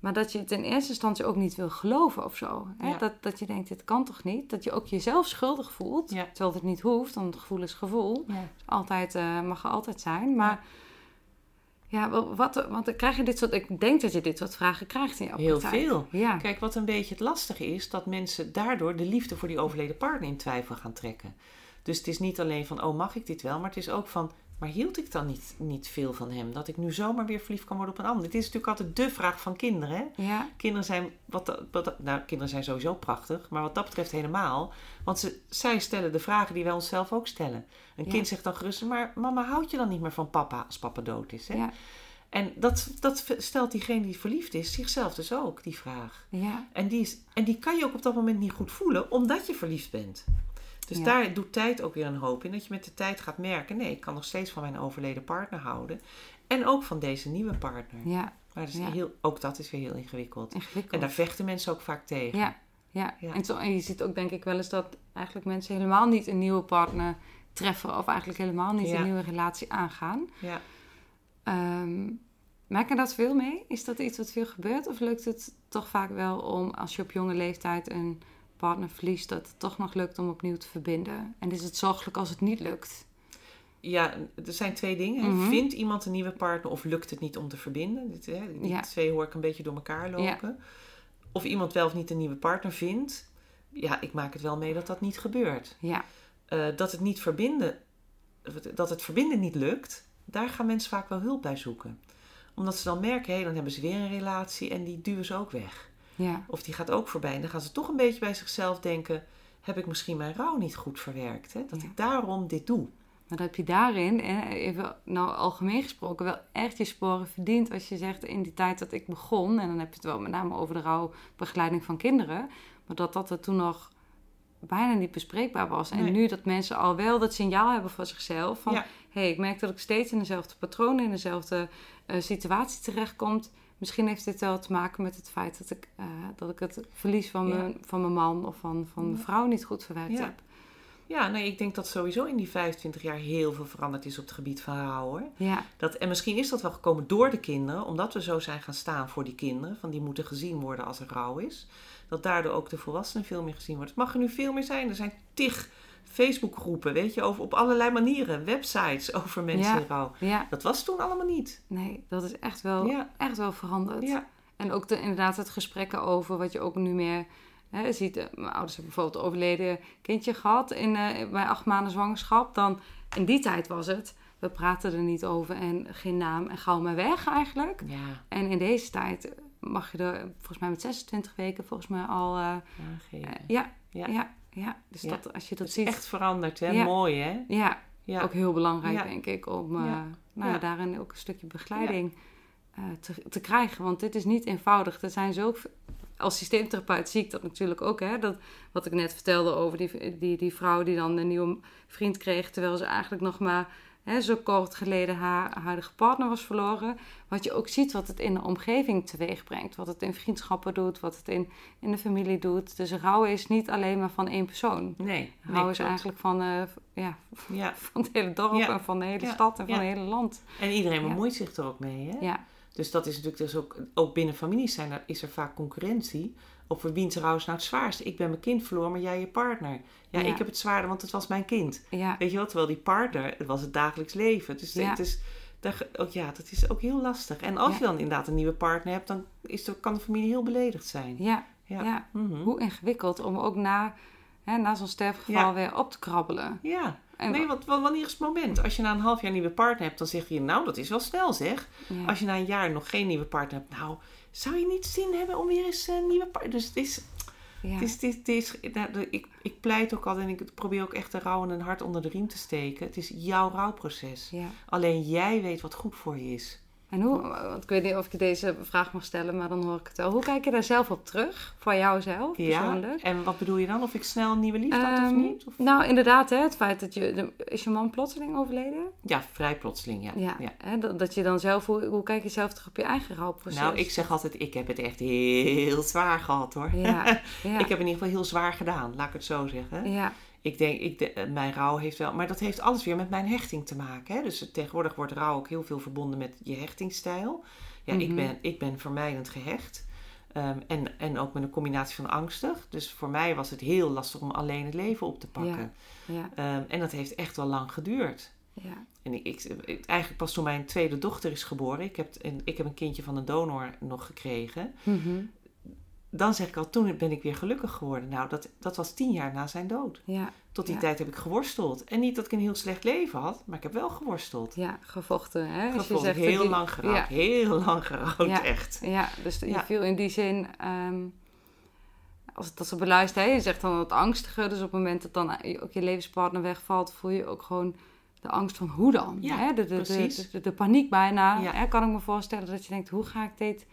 Maar dat je het in eerste instantie ook niet wil geloven of zo. Hè?
Ja.
Dat, dat je denkt, dit kan toch niet? Dat je ook jezelf schuldig voelt.
Ja.
Terwijl het niet hoeft, want het gevoel is gevoel.
Ja.
Altijd, eh, mag er altijd zijn. Maar ja, wat, want dan krijg je dit soort... Ik denk dat je dit soort vragen krijgt in jouw
Heel veel.
Ja.
Kijk, wat een beetje het lastige is, dat mensen daardoor de liefde voor die overleden partner in twijfel gaan trekken. Dus het is niet alleen van, oh mag ik dit wel, maar het is ook van, maar hield ik dan niet, niet veel van hem? Dat ik nu zomaar weer verliefd kan worden op een ander. Dit is natuurlijk altijd de vraag van kinderen. Hè?
Ja,
Kinderen zijn, wat, wat, nou, kinderen zijn sowieso prachtig, maar wat dat betreft helemaal. Want ze, zij stellen de vragen die wij onszelf ook stellen. Een
Ja.
kind zegt dan gerust, maar mama, houd je dan niet meer van papa als papa dood is? Hè?
ja,
En dat, dat stelt diegene die verliefd is zichzelf dus ook, die vraag.
ja.
En die, is, en die kan je ook op dat moment niet goed voelen, omdat je verliefd bent. Dus
Ja.
daar doet tijd ook weer een hoop in. Dat je met de tijd gaat merken, nee, ik kan nog steeds van mijn overleden partner houden. En ook van deze nieuwe partner.
ja.
Maar dat is
Ja.
heel, ook dat is weer heel ingewikkeld.
Ingewikkeld.
En daar vechten mensen ook vaak tegen.
Ja, ja.
Ja.
En, zo, en je ziet ook denk ik wel eens dat eigenlijk mensen helemaal niet een nieuwe partner treffen. Of eigenlijk helemaal niet een nieuwe relatie aangaan.
Ja.
Ehm merk je dat veel mee? Is dat iets wat veel gebeurt? Of lukt het toch vaak wel om als je op jonge leeftijd een partner verliest... dat het toch nog lukt om opnieuw te verbinden? En is het zorgelijk als het niet lukt?
ja, er zijn twee dingen.
Mhm.
Vindt iemand een nieuwe partner of lukt het niet om te verbinden? Dit, hè, die
Ja.
twee hoor ik een beetje door elkaar lopen. Of iemand wel of niet een nieuwe partner vindt. Ja, ik maak het wel mee dat dat niet gebeurt.
Ja,
Eh, dat het niet verbinden, dat het verbinden niet lukt, daar gaan mensen vaak wel hulp bij zoeken. Omdat ze dan merken, hé, dan hebben ze weer een relatie en die duwen ze ook weg.
Ja,
Of die gaat ook voorbij. En dan gaan ze toch een beetje bij zichzelf denken, heb ik misschien mijn rouw niet goed verwerkt? Hè? Dat
Ja.
ik daarom dit doe.
Maar dan heb je daarin, even nou algemeen gesproken, wel echt je sporen verdiend. Als je zegt in die tijd dat ik begon, en dan heb je het wel met name over de rouwbegeleiding van kinderen, maar dat dat er toen nog bijna niet bespreekbaar was. En nu dat mensen al wel dat signaal hebben voor zichzelf van,
Ja.
hé, ik merk dat ik steeds in dezelfde patronen, in dezelfde eh, situatie terechtkomt. Misschien heeft dit wel te maken met het feit dat ik, eh, dat ik het verlies van,
Ja.
mijn, van mijn man of van, van mijn vrouw niet goed verwerkt
Ja.
heb.
Ja, nee, ik denk dat sowieso in die 25 jaar heel veel veranderd is op het gebied van rouw hoor.
Ja,
Dat, en misschien is dat wel gekomen door de kinderen, omdat we zo zijn gaan staan voor die kinderen. Van die moeten gezien worden als er rouw is. Dat daardoor ook de volwassenen veel meer gezien worden. Het mag er nu veel meer zijn. Er zijn tig Facebookgroepen, weet je, over, op allerlei manieren. Websites over mensen
Ja.
in rouw.
ja,
Dat was toen allemaal niet.
nee, dat is echt wel,
Ja.
echt wel veranderd.
Ja,
En ook de, inderdaad het gesprekken over wat je ook nu meer hè, ziet. eh, Mijn ouders hebben bijvoorbeeld een overleden kindje gehad in, eh, bij acht maanden zwangerschap. Dan in die tijd was het, we praten er niet over en geen naam en gauw maar weg eigenlijk.
ja.
En in deze tijd mag je er volgens mij met 26 weken volgens mij al... eh,
ja,
Ja.
Ja,
Dus
Ja.
dat, als je dat
Het is
ziet...
echt veranderd, hè?
Ja.
Mooi, hè?
Ja,
Ja.
ook heel belangrijk denk ik om eh. Nou, daarin ook een stukje begeleiding eh, te, te krijgen. Want dit is niet eenvoudig. Er zijn zo als systeemtherapeut zie ik dat natuurlijk ook. Hè? Dat, wat ik net vertelde over die, die, die vrouw die dan een nieuwe vriend kreeg... terwijl ze eigenlijk nog maar hè, zo kort geleden haar huidige partner was verloren. Wat je ook ziet wat het in de omgeving teweeg brengt. Wat het in vriendschappen doet, wat het in, in de familie doet. Dus rouw is niet alleen maar van één persoon.
Nee. nee
Rouw is
klopt.
eigenlijk van, eh, ja, (laughs)
Ja.
van het hele dorp
Ja.
en van de hele
Ja.
stad en van het hele land.
En iedereen bemoeit zich er ook mee, hè?
Ja,
Dus dat is natuurlijk dus ook, ook binnen families zijn er, is er vaak concurrentie. Over wiens rouw is nou het zwaarst. Ik ben mijn kind verloren, maar jij je partner. Ja,
Ja.
ik heb het zwaarder, want het was mijn kind.
ja,
Weet je wel, terwijl die partner, het was het dagelijks leven. Dus
Ja.
het is, daar, ook, ja, dat is ook heel lastig. En als je dan inderdaad een nieuwe partner hebt, dan is de, kan de familie heel beledigd zijn.
ja,
Ja. Mhm.
Hoe ingewikkeld om ook na, hè, na zo'n sterfgeval weer op te krabbelen.
Ja.
En,
Nee, want wa- wanneer is het moment? Als je na een half jaar een nieuwe partner hebt, dan zeg je, nou, dat is wel snel zeg.
ja.
Als je na een jaar nog geen nieuwe partner hebt, nou, zou je niet zin hebben om weer eens een nieuwe partner... Dus het is,
ja.
Het is, het is, het is- nou, ik, ik pleit ook altijd en ik probeer ook echt de rouw en een hart onder de riem te steken. Het is jouw rouwproces.
ja.
Alleen jij weet wat goed voor je is.
En hoe, want ik weet niet of ik deze vraag mag stellen, maar dan hoor ik het wel. Hoe kijk je daar zelf op terug? Voor jouzelf,
Ja?
persoonlijk?
En wat bedoel je dan? Of ik snel een nieuwe liefde had of
Ehm,
niet? Of-
Nou, inderdaad, hè, het feit dat je... de- Is je man plotseling overleden?
Ja, vrij plotseling, ja.
Ja,
Ja.
Hè, dat, dat je dan zelf... Hoe, hoe kijk je zelf terug op je eigen rouwproces?
Nou, ik zeg altijd, ik heb het echt heel zwaar gehad hoor.
Ja, (laughs) ja,
Ik heb in ieder geval heel zwaar gedaan, laat ik het zo zeggen.
ja,
Ik denk, ik, de- eh, mijn rouw heeft wel, maar dat heeft alles weer met mijn hechting te maken. Hè? Dus tegenwoordig wordt rouw ook heel veel verbonden met je hechtingsstijl. Ja, ik,
Mhm.
ben, ik ben vermijdend gehecht. Ehm, en, en ook met een combinatie van angstig. Dus voor mij was het heel lastig om alleen het leven op te pakken.
ja,
Ehm, en dat heeft echt wel lang geduurd.
ja.
En ik, eigenlijk pas toen mijn tweede dochter is geboren. Ik heb, een, ik heb een kindje van een donor nog gekregen.
Mhm.
Dan zeg ik al, toen ben ik weer gelukkig geworden. Nou, dat, dat was tien jaar na zijn dood.
Ja,
Tot die
Ja.
tijd heb ik geworsteld. En niet dat ik een heel slecht leven had, maar ik heb wel geworsteld.
ja, gevochten. Hè? Als je zegt dat
heel
je-
lang gerouwd.
Ja,
Heel lang gerouwd, echt.
ja, dus je viel in die zin... ehm, als het als ze beluistert, hè, je zegt dan het angstige. Dus op het moment dat dan ook je levenspartner wegvalt... voel je ook gewoon de angst van hoe dan?
Ja,
hè? De, de, de, de, paniek bijna. Hè? Kan ik me voorstellen dat je denkt... hoe ga ik dit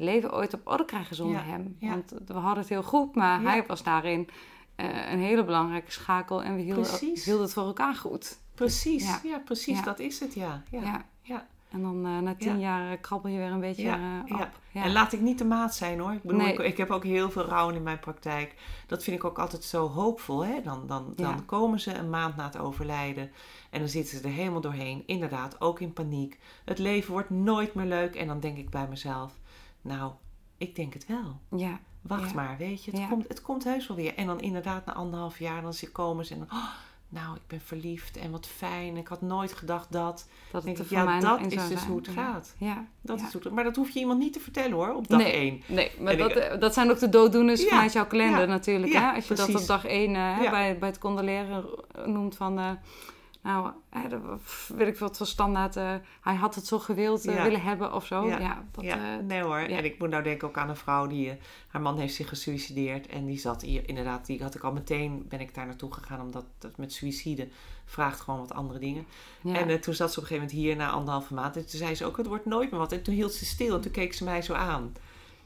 leven ooit op orde krijgen zonder
Ja,
hem?
ja.
Want we hadden het heel goed, maar
Ja.
hij was daarin... eh, een hele belangrijke schakel en we hielden,
Precies.
hielden het voor elkaar goed.
Precies,
Ja.
ja, precies, dat is het, ja. ja.
Ja. En dan eh, na tien
Ja.
jaar eh, krabbel je weer een beetje
ja.
op. Ja.
En laat ik niet de maat zijn hoor. Ik bedoel,
Nee.
ik, ik heb ook heel veel rouw in mijn praktijk. Dat vind ik ook altijd zo hoopvol. Hè? Dan, dan, dan komen ze een maand na het overlijden. En dan zitten ze er helemaal doorheen. Inderdaad, ook in paniek. Het leven wordt nooit meer leuk. En dan denk ik bij mezelf, nou, ik denk het wel.
ja,
Wacht
Ja.
maar, weet je. Het,
Ja.
komt, het komt heus wel weer. En dan inderdaad na anderhalf jaar, dan komen ze en dan... oh, nou, ik ben verliefd en wat fijn. Ik had nooit gedacht dat.
dat het
ik, ja, dat is dus
zijn.
hoe het gaat.
Ja,
Dat
ja.
is het- maar dat hoef je iemand niet te vertellen hoor, op dag
Nee.
één.
Nee, maar dat,
ik-
eh, dat zijn ook de dooddoeners vanuit jouw kalender natuurlijk. hè? Als je dat op dag één eh, hè, bij, bij het condoleren noemt van... eh, nou, weet ik veel, het was standaard... eh, hij had het zo gewild eh,
Ja.
willen hebben of zo. Ja,
Ja.
dat,
ja,
eh,
nee hoor. En ik moet nou denken ook aan een vrouw die... haar man heeft zich gesuicideerd. En die zat hier, inderdaad, die had ik al meteen... ben ik daar naartoe gegaan, omdat dat met suïcide vraagt gewoon wat andere dingen. En toen zat ze op een gegeven moment hier na anderhalve maand. En toen zei ze ook, het wordt nooit meer wat. En toen hield ze stil en toen keek ze mij zo aan.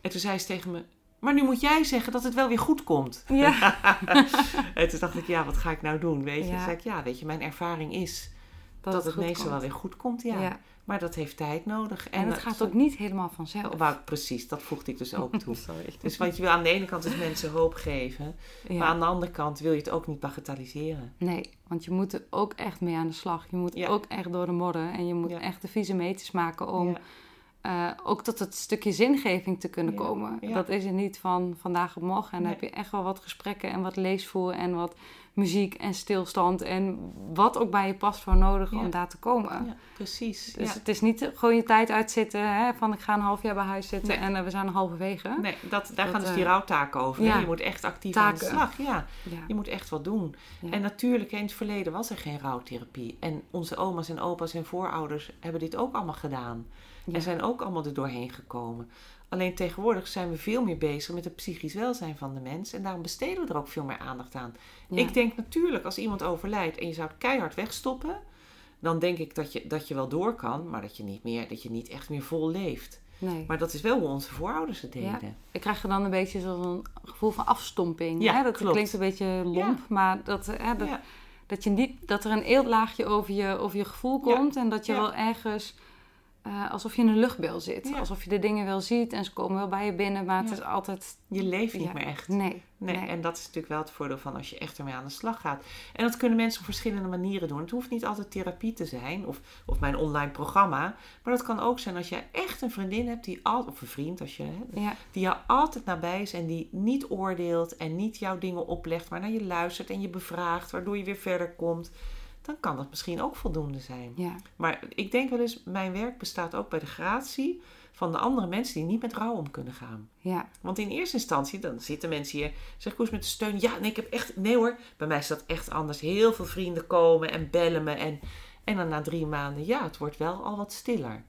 En toen zei ze tegen me... Maar nu moet jij zeggen dat het wel weer goed komt.
ja. (laughs)
en toen dacht ik, ja, wat ga ik nou doen? Weet je?
Ja.
Zei ik, ja, weet je, mijn ervaring is dat,
het
het meestal wel weer goed komt. Ja.
Ja.
Maar dat heeft tijd nodig.
En, het
dat-
gaat ook niet helemaal vanzelf.
Wou- precies, dat voegde ik dus ook (laughs) toe.
Sorry.
Dus want je wil aan de ene kant dus mensen hoop geven.
Ja.
Maar aan de andere kant wil je het ook niet bagatelliseren.
Nee, want je moet er ook echt mee aan de slag. Je moet
Ja.
ook echt door de modder. En je moet echt de vieze meters maken om Eh, ook tot het stukje zingeving te kunnen
Ja.
komen.
Ja.
Dat is er niet van vandaag op morgen. En dan
Nee.
heb je echt wel wat gesprekken en wat leesvoer en wat muziek en stilstand. En wat ook bij je past voor nodig
Ja.
om daar te komen.
Ja, precies.
Dus het is niet gewoon je tijd uitzitten hè, van ik ga een half jaar bij huis zitten
Nee.
en eh, we zijn halverwege.
Nee, dat, daar
Dat,
gaan dus
eh,
die rouwtaken over. hè. Je moet echt actief aan de
Taken.
slag. Ja, je moet echt wat doen. En natuurlijk, in het verleden was er geen rouwtherapie. En onze oma's en opa's en voorouders hebben dit ook allemaal gedaan. En zijn ook allemaal er doorheen gekomen. Alleen tegenwoordig zijn we veel meer bezig met het psychisch welzijn van de mens. En daarom besteden we er ook veel meer aandacht aan.
Ja.
Ik denk natuurlijk, als iemand overlijdt en je zou het keihard wegstoppen... dan denk ik dat je, dat je wel door kan, maar dat je, niet meer, dat je niet echt meer vol leeft.
Nee.
Maar dat is wel hoe onze voorouders het
Ja.
deden.
Ik krijg er dan een beetje zo'n gevoel van afstomping.
Ja,
hè? Dat
klopt.
klinkt een beetje lomp, maar dat, hè, dat, je niet, dat er een eeltlaagje over je, over je gevoel komt. En dat je wel ergens eh, alsof je in een luchtbel zit.
Ja.
Alsof je de dingen wel ziet en ze komen wel bij je binnen, maar het is altijd...
Je leeft niet
Ja.
meer echt.
Nee,
Nee,
nee.
en dat is natuurlijk wel het voordeel van als je echt ermee aan de slag gaat. En dat kunnen mensen op verschillende manieren doen. Het hoeft niet altijd therapie te zijn of, of mijn online programma. Maar dat kan ook zijn als je echt een vriendin hebt die al, of een vriend, als je, hè, die jou altijd nabij is en die niet oordeelt en niet jouw dingen oplegt, maar naar je luistert en je bevraagt, waardoor je weer verder komt. Dan kan dat misschien ook voldoende zijn.
ja,
Maar ik denk wel eens, mijn werk bestaat ook bij de gratie van de andere mensen die niet met rouw om kunnen gaan.
ja,
Want in eerste instantie, dan zitten mensen hier, zeg Koes met de steun. Ja, nee, ik heb echt, nee hoor, bij mij is dat echt anders. Heel veel vrienden komen en bellen me. En, en dan na drie maanden, ja, het wordt wel al wat stiller.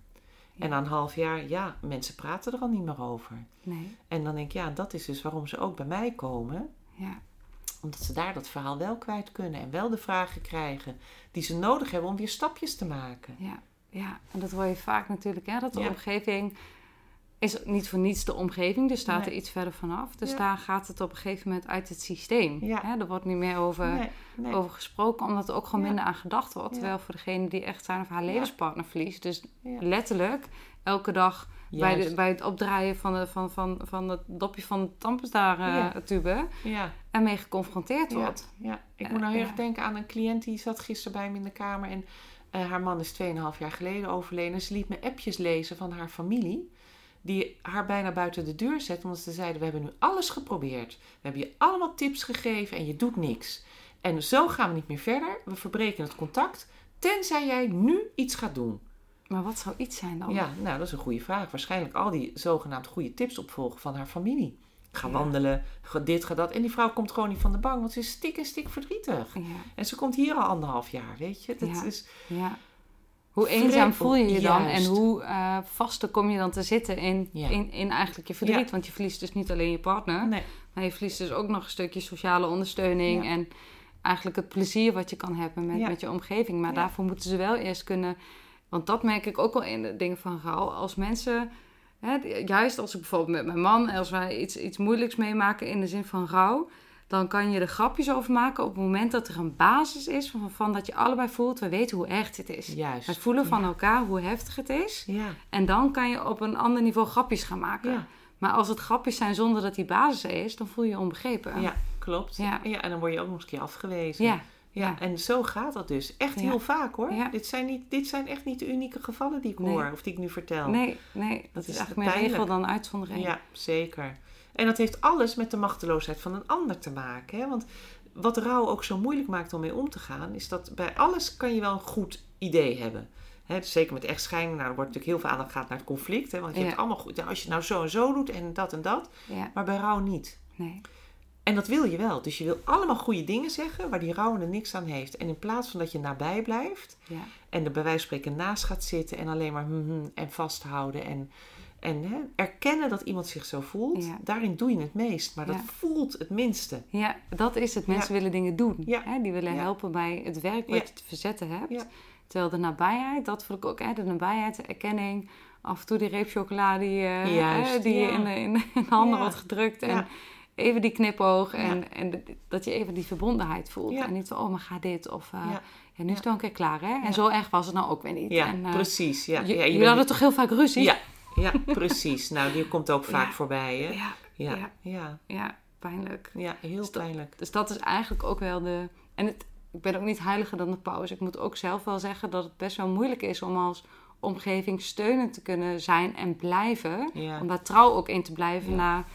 En na een half jaar, ja, mensen praten er al niet meer over.
nee,
En dan denk ik, ja, dat is dus waarom ze ook bij mij komen.
ja,
Omdat ze daar dat verhaal wel kwijt kunnen en wel de vragen krijgen die ze nodig hebben om weer stapjes te maken.
ja, ja. En dat hoor je vaak natuurlijk, hè, dat de
Ja.
omgeving is niet voor niets de omgeving, dus staat
Nee.
er iets verder vanaf. Dus
Ja.
daar gaat het op een gegeven moment uit het systeem.
Ja.
Hè? Er wordt niet meer over...
Nee, nee.
over gesproken, omdat er ook gewoon
Ja.
minder aan gedacht wordt. Terwijl voor degene die echt zijn of haar levenspartner verliest, dus letterlijk elke dag bij, de, bij het opdraaien van, de, van, van, van het dopje van de tampestar eh,
Ja.
tube
Ja.
ermee geconfronteerd wordt.
ja. ik
Eh,
moet nou heel erg denken aan een cliënt die zat gisteren bij me in de kamer. En eh, haar man is 2,5 jaar geleden overleden. En ze liet me appjes lezen van haar familie. Die haar bijna buiten de deur zet. Omdat ze zeiden, we hebben nu alles geprobeerd. We hebben je allemaal tips gegeven en je doet niks. En zo gaan we niet meer verder. We verbreken het contact. Tenzij jij nu iets gaat doen.
Maar wat zou iets zijn dan?
Ja, nou dat is een goede vraag. Waarschijnlijk al die zogenaamd goede tips opvolgen van haar familie. Ga
Ja.
wandelen, ga dit, ga dat. En die vrouw komt gewoon niet van de bank, want ze is stik en stik verdrietig.
Ja,
En ze komt hier al anderhalf jaar, weet je. Dat
Ja.
is,
ja. Hoe eenzaam voel je je dan
Juist.
en hoe eh vaster kom je dan te zitten in, in, in eigenlijk je verdriet? Want je verliest dus niet alleen je partner,
nee,
Maar je verliest dus ook nog een stukje sociale ondersteuning en eigenlijk het plezier wat je kan hebben met, met je omgeving. Maar daarvoor moeten ze wel eerst kunnen. Want dat merk ik ook wel in de dingen van rouw. Als mensen, hè, juist als ik bijvoorbeeld met mijn man, als wij iets, iets moeilijks meemaken in de zin van rouw. Dan kan je er grapjes over maken op het moment dat er een basis is van, van dat je allebei voelt, we weten hoe echt het is.
juist.
We voelen van
Ja.
elkaar hoe heftig het is.
Ja,
En dan kan je op een ander niveau grapjes gaan maken.
ja,
Maar als het grapjes zijn zonder dat die basis er is, dan voel je je onbegrepen.
ja, klopt.
Ja.
Ja. en dan word je ook nog eens een keer afgewezen.
Ja,
Ja, en zo gaat dat dus. Echt
Ja.
heel vaak hoor.
Ja.
Dit, zijn niet, dit zijn echt niet de unieke gevallen die ik
Nee.
hoor of die ik nu vertel.
Nee, nee, dat,
Dat
is eigenlijk meer regel dan uitzondering.
Ja, zeker. En dat heeft alles met de machteloosheid van een ander te maken. Hè? Want wat rouw ook zo moeilijk maakt om mee om te gaan, is dat bij alles kan je wel een goed idee hebben. Hè, dus zeker met echtscheiding, nou, er wordt natuurlijk heel veel aandacht gaat naar het conflict. Hè? Want je
Ja.
hebt allemaal goed, als je nou zo en zo doet en dat en dat. Maar bij rouw niet.
nee.
En dat wil je wel. Dus je wil allemaal goede dingen zeggen waar die rouw er niks aan heeft. En in plaats van dat je nabij blijft
Ja,
en er bij wijze van spreken naast gaat zitten en alleen maar hm, hm, en vasthouden en, en hè, erkennen dat iemand zich zo voelt,
Ja.
daarin doe je het meest. Maar dat voelt het minste.
ja dat is het. Mensen willen dingen doen.
Ja.
Hè? Die willen helpen bij het werk wat je te verzetten hebt.
Ja.
Terwijl de nabijheid, dat voel ik ook. Hè? De nabijheid, de erkenning. Af en toe die reep chocola die, eh,
Juist,
hè, die je in de, in in de handen wordt gedrukt. En. Even die knipoog en, en dat je even die verbondenheid voelt.
Ja.
En niet zo, oh, maar ga dit. Of eh,
Ja.
ja. nu is het wel een keer klaar, hè? En zo erg was het nou ook weer niet.
Ja,
en, eh,
precies. Ja,
je-
ja, je
jullie hadden toch heel vaak ruzie?
ja, ja, precies. Nou, die komt ook vaak voorbij, hè?
ja,
Ja,
ja. pijnlijk.
ja, heel
Dus dat-
pijnlijk.
Dus dat is eigenlijk ook wel de... En het, ik ben ook niet heiliger dan de paus. Ik moet ook zelf wel zeggen dat het best wel moeilijk is om als omgeving steunend te kunnen zijn en blijven. Om daar trouw ook in te blijven
Ja.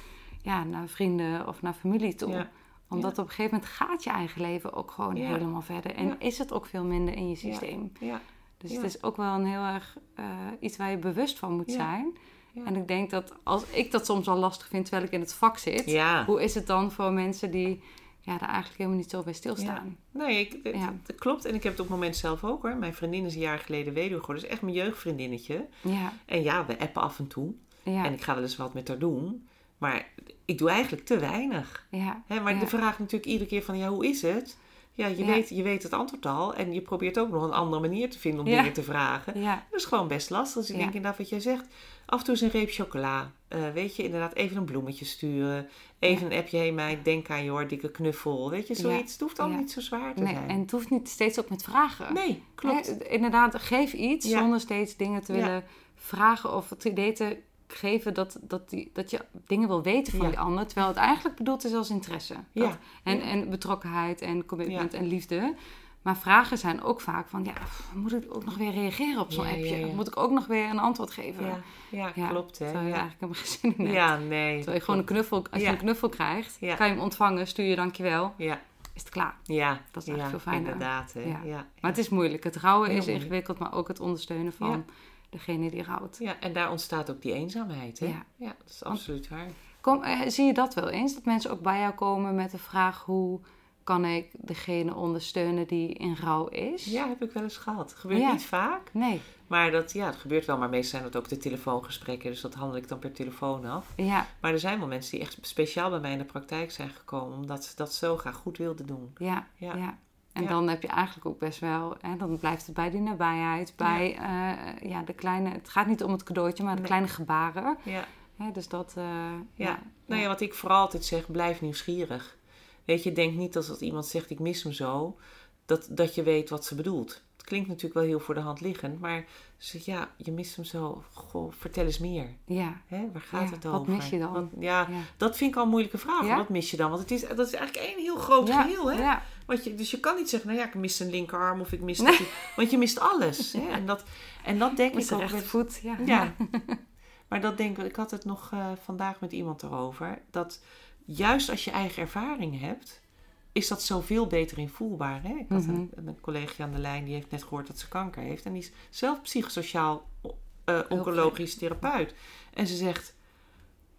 Ja, naar vrienden of naar familie toe.
Ja.
Omdat op een gegeven moment gaat je eigen leven ook gewoon
Ja.
helemaal verder. En is het ook veel minder in je systeem.
Ja,
Dus het is ook wel een heel erg eh, iets waar je bewust van moet zijn. En ik denk dat als ik dat soms al lastig vind terwijl ik in het vak zit,
ja.
hoe is het dan voor mensen die ja, daar eigenlijk helemaal niet zo bij stilstaan?
Nee, ik, het,
Ja.
dat klopt. En ik heb het op het moment zelf ook hoor. Mijn vriendin is een jaar geleden weduwe geworden. Is echt mijn jeugdvriendinnetje.
Ja,
En ja, we appen af en toe. En ik ga wel eens wat met haar doen. Maar ik doe eigenlijk te weinig.
ja.
Hè, maar
ja.
de vraag natuurlijk iedere keer van, ja, hoe is het? Ja, je,
Ja.
Weet, je weet het antwoord al. En je probeert ook nog een andere manier te vinden om dingen te vragen.
Ja,
Dat is gewoon best lastig. Dus ik denk inderdaad wat jij zegt. Af en toe eens een reep chocola. Eh, weet je, inderdaad even een bloemetje sturen. Even een appje, heen meid, denk aan je hoor, dikke knuffel. Weet je, zoiets. Het hoeft allemaal niet zo zwaar te
nee,
zijn.
en het hoeft niet steeds ook met vragen.
Nee, klopt.
Inderdaad, geef iets zonder steeds dingen te willen vragen of het idee te geven dat, dat, die, dat je dingen wil weten van
Ja.
die ander. Terwijl het eigenlijk bedoeld is als interesse.
Ja.
Dat- en,
Ja.
en betrokkenheid en commitment
Ja.
en liefde. Maar vragen zijn ook vaak van, ja, moet ik ook nog weer reageren op zo'n
Ja,
appje?
ja.
Moet ik ook nog weer een antwoord geven?
Ja, klopt hè.
Terwijl je
Ja,
eigenlijk helemaal geen zin in hebt.
ja nee.
Terwijl je gewoon een knuffel, als je een knuffel krijgt, kan je hem ontvangen, stuur je dankjewel,
Ja,
is het klaar.
ja.
Dat is eigenlijk veel fijner.
Inderdaad hè.
Ja. Maar het is moeilijk. Het rouwen is ingewikkeld, maar ook het ondersteunen van. Degene die rouwt.
Ja, en daar ontstaat ook die eenzaamheid hè.
Ja.
Ja, dat is absoluut waar.
Kom, eh, zie je dat wel eens? Dat mensen ook bij jou komen met de vraag: hoe kan ik degene ondersteunen die in rouw is?
Ja, heb ik wel eens gehad. Gebeurt
Ja.
niet vaak.
Nee.
Maar dat, ja, dat gebeurt wel. Maar meestal zijn dat ook de telefoongesprekken. Dus dat handel ik dan per telefoon af.
Ja,
Maar er zijn wel mensen die echt speciaal bij mij in de praktijk zijn gekomen. Omdat ze dat zo graag goed wilden doen.
ja, ja.
Ja.
En
Ja.
dan heb je eigenlijk ook best wel, hè, dan blijft het bij die nabijheid, bij eh, ja, de kleine, het gaat niet om het cadeautje, maar de
Nee.
kleine gebaren.
Ja.
Hè, dus dat, eh,
Ja.
ja.
Nou ja, wat ik vooral altijd zeg, blijf nieuwsgierig. Weet je, denk niet dat als iemand zegt ik mis hem zo, dat, dat je weet wat ze bedoelt. Het klinkt natuurlijk wel heel voor de hand liggend, maar ze zegt ja, je mist hem zo. Goh, vertel eens meer.
ja.
Hè, waar gaat
Ja,
het
wat
over?
mis je dan?
Wat- ja,
Ja.
dat vind ik al een moeilijke vraag.
Ja?
Wat mis je dan? Want het is, dat is eigenlijk één heel groot
ja,
geheel. Hè?
Ja,
Want je, dus je kan niet zeggen, nou ja, ik mis een linkerarm of ik mis...
Nee.
Want je mist alles. Hè? (laughs) En, dat, en dat denk
met
ik
de
ook...
rechtervoet. Ja.
Ja. (laughs) maar dat denk ik, ik had het nog eh, vandaag met iemand erover. Dat juist als je eigen ervaring hebt, is dat zoveel beter invoelbaar. Hè? Ik had
Mhm.
een, een collega aan de lijn die heeft net gehoord dat ze kanker heeft. En die is zelf psychosociaal eh, oncologisch therapeut. En ze zegt,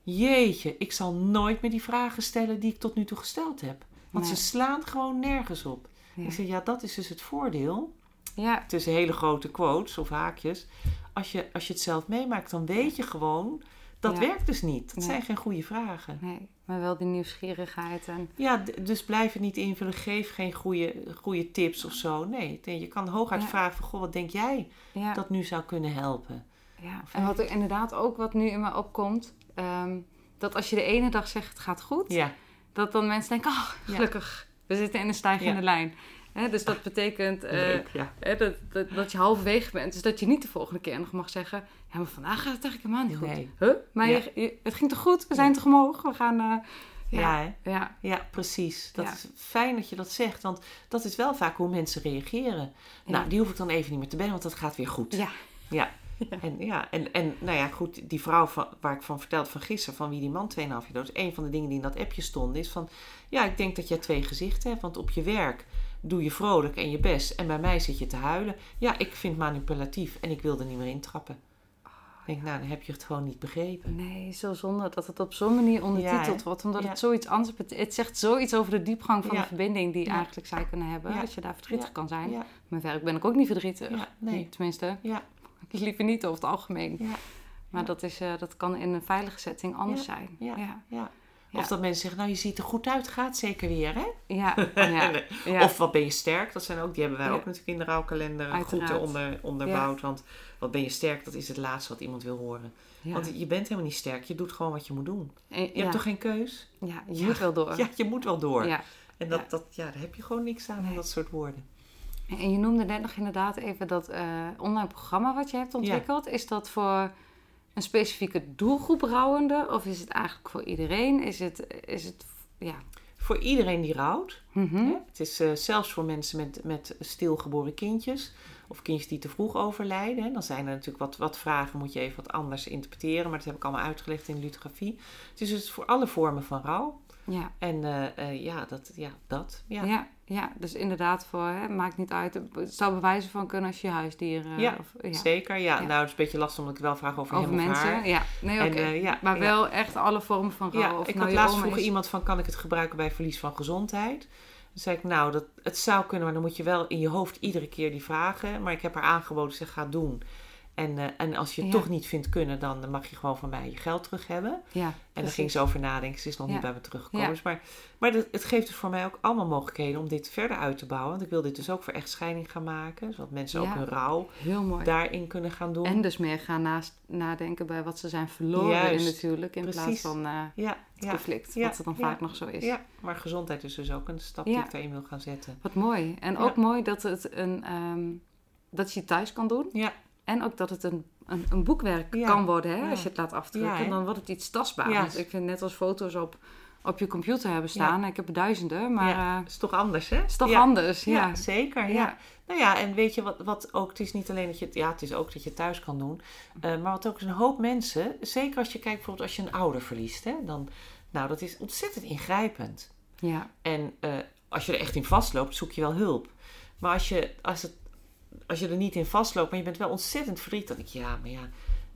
jeetje, ik zal nooit meer die vragen stellen die ik tot nu toe gesteld heb. Want
Nee.
ze slaan gewoon nergens op.
Ja.
Ik zeg, ja, dat is dus het voordeel
ja,
tussen hele grote quotes of haakjes. Als je, als je het zelf meemaakt, dan weet je gewoon, dat
Ja.
werkt dus niet. Dat zijn geen goede vragen.
nee, maar wel die nieuwsgierigheid en
Ja, dus blijf het niet invullen. Geef geen goede, goede tips of zo. Nee, je kan hooguit
Ja.
vragen van, goh, wat denk jij dat nu zou kunnen helpen?
Ja, en wat er inderdaad ook wat nu in me opkomt, ehm, dat als je de ene dag zegt het gaat goed,
Ja,
dat dan mensen denken, oh,
Ja.
gelukkig, we zitten in een stijgende
Ja.
lijn. Hè, dus dat betekent eh,
leuk. Ja.
hè, dat, dat, dat je halverwege bent. Dus dat je niet de volgende keer nog mag zeggen, ja, maar vandaag gaat het eigenlijk helemaal niet goed.
Nee.
Huh? Maar je- je- het ging toch goed? We zijn toch omhoog? We gaan... eh,
Ja,
ja, ja,
ja, precies. Dat
Ja.
is fijn dat je dat zegt, want dat is wel vaak hoe mensen reageren.
Ja.
Nou, die hoef ik dan even niet meer te bellen, want dat gaat weer goed.
ja,
Ja. (laughs)
Ja.
En, ja, en, en nou ja, goed, die vrouw van, waar ik van vertelde van gisteren, van wie die man 2,5 jaar dood is, een van de dingen die in dat appje stonden, is van, ja, ik denk dat jij twee gezichten hebt, want op je werk doe je vrolijk en je best, en bij mij zit je te huilen. Ja, ik vind het manipulatief en ik wil er niet meer intrappen. Ik denk, nou, dan heb je het gewoon niet begrepen.
nee, zo zonde dat het op zo'n manier ondertiteld wordt. Omdat
Ja.
het zoiets anders betekent. Het zegt zoiets over de diepgang van
Ja.
de verbinding die eigenlijk zij kunnen hebben. Als je daar verdrietig kan zijn. Mijn werk ben ik ook niet verdrietig.
nee.
Tenminste,
Ja, (laughs)
liever niet over het algemeen.
ja,
Maar
Ja.
dat, is, eh, dat kan in een veilige setting anders
Ja.
zijn.
Ja.
Ja.
ja.
Ja.
Of dat mensen zeggen, nou je ziet er goed uit, gaat zeker weer, hè? (laughs)
Ja.
Of wat ben je sterk, dat zijn ook, die hebben wij ook natuurlijk in de rouwkalender goed onder, onderbouwd. Want wat ben je sterk, dat is het laatste wat iemand wil horen. Want je bent helemaal niet sterk, je doet gewoon wat je moet doen.
En-
Je hebt toch geen keus?
Ja, je moet wel door. (laughs)
Ja, je moet wel door. En dat, dat, ja, daar heb je gewoon niks aan, aan
Nee.
dat soort woorden.
En je noemde net nog inderdaad even dat eh, online programma wat je hebt ontwikkeld. Is dat voor een specifieke doelgroep rouwende? Of is het eigenlijk voor iedereen? Is het, is het ja.
Voor iedereen die rouwt.
Mhm.
hè. Het is eh, zelfs voor mensen met, met stilgeboren kindjes. Of kindjes die te vroeg overlijden. hè. Dan zijn er natuurlijk wat, wat vragen, moet je even wat anders interpreteren. Maar dat heb ik allemaal uitgelegd in de lithografie. Het is dus voor alle vormen van rouw.
Ja.
En eh, ja, dat, ja, dat. Ja.
Ja. Ja, dus inderdaad voor, hè, maakt niet uit. Het zou bewijzen van kunnen als je huisdier... eh,
Ja,
of, ja.
Zeker, ja.
Ja.
Nou, het is een beetje lastig omdat ik wel vraag over,
Over mensen, ja. Nee, oké.
Eh, ja,
maar wel echt alle vormen van rouw.
Ja,
of
ik
nou
had laatst vroeg
is.
iemand van, kan ik het gebruiken bij verlies van gezondheid? Toen zei ik, nou, dat, het zou kunnen, maar dan moet je wel in je hoofd iedere keer die vragen. Maar ik heb haar aangeboden, zeg, ga het doen. En, eh, en als je het
Ja.
toch niet vindt kunnen, dan mag je gewoon van mij je geld terug hebben.
Ja,
En daar ging ze over nadenken. Ze is nog
Ja.
niet bij me teruggekomen. Dus maar maar dat- het geeft dus voor mij ook allemaal mogelijkheden om dit verder uit te bouwen. Want ik wil dit dus ook voor echtscheiding gaan maken. Zodat mensen ook hun rouw daarin kunnen gaan doen.
En dus meer gaan naast, nadenken bij wat ze zijn verloren in natuurlijk. In plaats van eh, het conflict, wat er dan vaak nog zo is.
maar gezondheid is dus ook een stap die ik daarin wil gaan zetten.
Wat mooi. En ook mooi dat het een ehm, dat je thuis kan doen.
Ja.
En ook dat het een, een, een boekwerk
Ja.
kan worden, hè?
Ja.
Als je het laat afdrukken,
Ja,
dan wordt het iets tastbaars. Dus ik vind net als foto's op, op je computer hebben staan. Ik heb er duizenden, maar
Dat is toch anders, hè?
is toch anders. Ja.
Ja, zeker. Ja. Nou ja, en weet je wat, wat ook, het is niet alleen dat je ja, het is ook dat je thuis kan doen. eh, maar wat ook is een hoop mensen, zeker als je kijkt bijvoorbeeld als je een ouder verliest, hè, dan, nou, dat is ontzettend ingrijpend.
Ja.
En eh, als je er echt in vastloopt, zoek je wel hulp. Maar als je, als, het, als je er niet in vastloopt, maar je bent wel ontzettend verdrietig, dan denk je, ja, maar ja,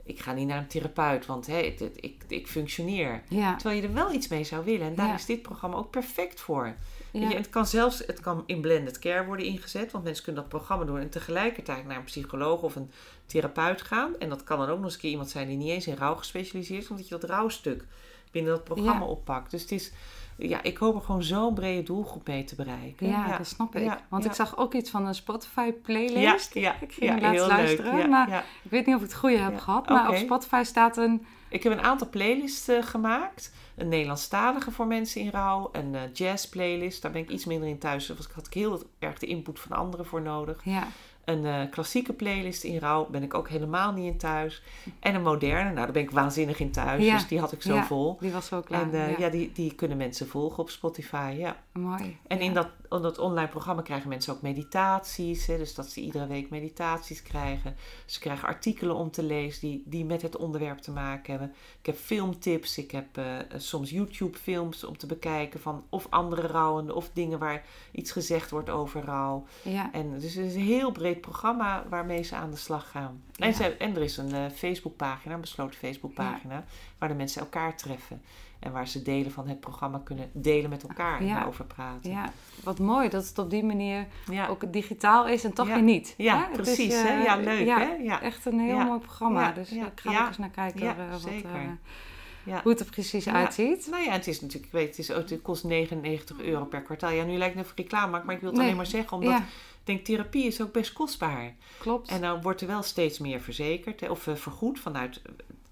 ik ga niet naar een therapeut, want hè, het- ik, ik functioneer.
Ja.
Terwijl je er wel iets mee zou willen. En daar
Ja.
is dit programma ook perfect voor.
Ja.
je, en het kan zelfs het kan in blended care worden ingezet. Want mensen kunnen dat programma doen en tegelijkertijd naar een psycholoog of een therapeut gaan. En dat kan dan ook nog eens een keer iemand zijn die niet eens in rouw gespecialiseerd is. Omdat je dat rouwstuk binnen dat programma oppakt. Dus het is, ja, ik hoop er gewoon zo'n brede doelgroep mee te bereiken.
Ja, dat snap ik.
Ja,
Want
ja.
ik zag ook iets van een Spotify playlist.
ja,
Ik ging laatst
heel
luisteren,
leuk.
Maar ik weet niet of ik het goede heb gehad. Maar op Spotify staat een...
Ik heb een aantal playlists eh, gemaakt. Een Nederlandstalige voor mensen in rouw. Een eh, jazz playlist. Daar ben ik iets minder in thuis. Daar was- had ik heel erg de input van anderen voor nodig.
Ja,
Een eh, klassieke playlist in rouw. Ben ik ook helemaal niet in thuis. En een moderne. Nou, daar ben ik waanzinnig in thuis.
Ja.
Dus die had ik zo
Ja.
vol.
die was zo klaar.
En eh,
ja.
ja, die, die kunnen mensen volgen op Spotify. Ja.
Mooi.
En in dat, in dat online programma krijgen mensen ook meditaties. Hè, dus dat ze iedere week meditaties krijgen. Ze krijgen artikelen om te lezen die, die met het onderwerp te maken hebben. Ik heb filmtips. Ik heb eh, soms YouTube-films om te bekijken van of andere rouwenden of dingen waar iets gezegd wordt over rouw.
Ja,
En dus het is een heel breed programma waarmee ze aan de slag gaan. En,
Ja.
ze, en er is een eh, Facebookpagina, een besloten Facebookpagina, waar de mensen elkaar treffen. En waar ze delen van het programma kunnen delen met elkaar en
Ja.
daarover praten.
ja, wat mooi dat het op die manier
Ja.
ook digitaal is en toch
Ja.
weer niet.
Ja,
Hè?
Precies.
eh,
hè? Ja, leuk hè? Ja.
Echt een heel mooi programma. Dus
ja,
ik ga ook eens naar kijken eh, wat, eh,
Ja.
hoe het er precies uitziet.
Nou ja, het is natuurlijk, ik weet, het, is, ook- het kost 99 euro per kwartaal. Ja, nu lijkt het even reclame, maar ik wil het
Nee.
alleen maar zeggen, omdat ik denk, therapie is ook best kostbaar.
klopt.
En dan wordt er wel steeds meer verzekerd hè, of eh, vergoed vanuit.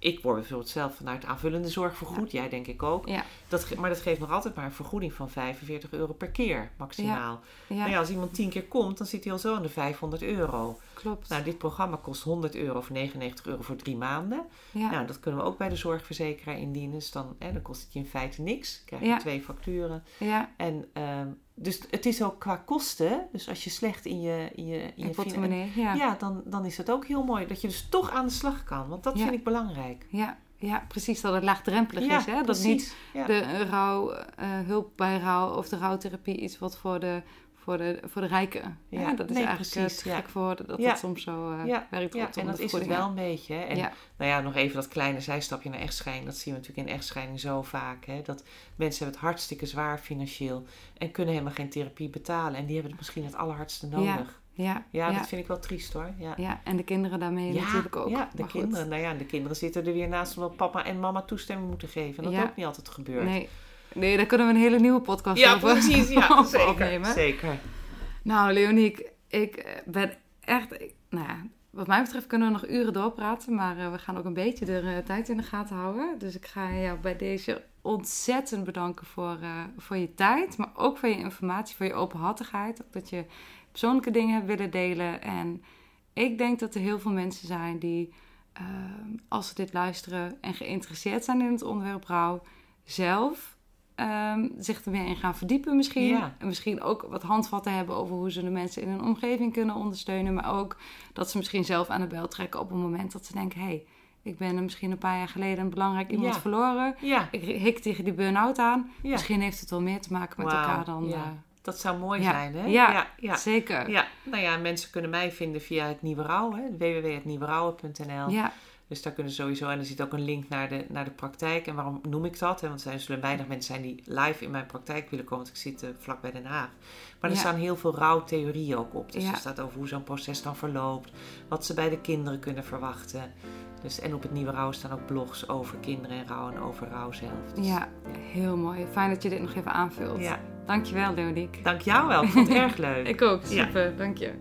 Ik word bijvoorbeeld zelf vanuit aanvullende zorg vergoed, jij denk ik ook.
Ja,
Dat, maar dat geeft nog altijd maar een vergoeding van 45 euro per keer maximaal.
ja,
Nou ja, als iemand 10 keer komt, dan zit hij al zo aan de 500 euro.
Klopt.
Nou, dit programma kost 100 euro of 99 euro voor drie maanden.
ja.
Nou, dat kunnen we ook bij de zorgverzekeraar indienen. Dus dan, hè, dan kost het je in feite niks. krijg je
Ja.
twee facturen.
ja,
En ehm, dus het is ook qua kosten. Dus als je slecht in je, in je, in je
portemonnee. Ja.
ja, dan, dan is het ook heel mooi dat je dus toch aan de slag kan. Want dat vind ik belangrijk.
Ja, ja, precies. Dat het laagdrempelig
ja,
is. Hè? Dat
precies.
niet
Ja.
de rouw, eh, hulp bij rouw of de rouwtherapie iets wat voor de, voor de, voor de rijken.
Ja,
Ja, dat is
nee,
eigenlijk
precies,
eh, te
ja.
gek voor dat
Ja.
dat soms zo
Ja,
werkt.
Ja, en dat is het wel een beetje. En nou ja, nog even dat kleine zijstapje naar echtscheiding. Dat zien we natuurlijk in echtscheiding zo vaak. Hè. Dat mensen hebben het hartstikke zwaar financieel. En kunnen helemaal geen therapie betalen. En die hebben het misschien het allerhardste nodig.
Ja,
Ja, dat vind ik wel triest hoor. Ja.
ja, en de kinderen daarmee natuurlijk ook.
Ja, de
Maar goed.
kinderen. Nou ja, de kinderen zitten er weer naast omdat papa en mama toestemming moeten geven. En dat ook niet altijd gebeurt.
Nee, Nee, daar kunnen we een hele nieuwe podcast
Ja,
over,
precies. Ja, (laughs)
over
zeker.
opnemen.
Zeker.
Nou, Leoniek, ik ben echt... ik- nou ja, wat mij betreft kunnen we nog uren doorpraten, maar eh, we gaan ook een beetje de eh, tijd in de gaten houden. Dus ik ga jou bij deze ontzettend bedanken voor, eh, voor je tijd, maar ook voor je informatie, voor je openhartigheid. Ook dat je persoonlijke dingen hebt willen delen. En ik denk dat er heel veel mensen zijn die, eh, als ze dit luisteren en geïnteresseerd zijn in het onderwerp rouw, zelf ehm, zich er weer in gaan verdiepen misschien.
Ja.
En misschien ook wat handvatten hebben over hoe ze de mensen in hun omgeving kunnen ondersteunen. Maar ook dat ze misschien zelf aan de bel trekken op een moment dat ze denken... hé, hey, ik ben er misschien een paar jaar geleden een belangrijk iemand
Ja.
verloren.
Ja,
Ik hik tegen die burn-out aan.
ja.
Misschien heeft het wel meer te maken met elkaar dan... eh,
dat zou mooi zijn, hè?
Ja. Zeker.
Ja, nou ja, mensen kunnen mij vinden via het Nieuwe hè, www.nieuwerouwen.nl.
Ja,
Dus daar kunnen ze sowieso, en er zit ook een link naar de, naar de praktijk. En waarom noem ik dat? Hè? Want er zullen weinig mensen zijn die live in mijn praktijk willen komen, want ik zit eh, vlak bij Den Haag. Maar er
Ja.
staan heel veel rouwtheorieën ook op. Dus
Ja.
er staat over hoe zo'n proces dan verloopt, wat ze bij de kinderen kunnen verwachten. Dus, en op het Nieuwe Rouw staan ook blogs over kinderen en rouw en over rouw zelf. Dus,
ja, heel mooi. Fijn dat je dit nog even aanvult.
ja.
Dankjewel, Leoniek.
Dank jou wel, ik vond het erg leuk. (laughs)
Ik ook, super. Dank je.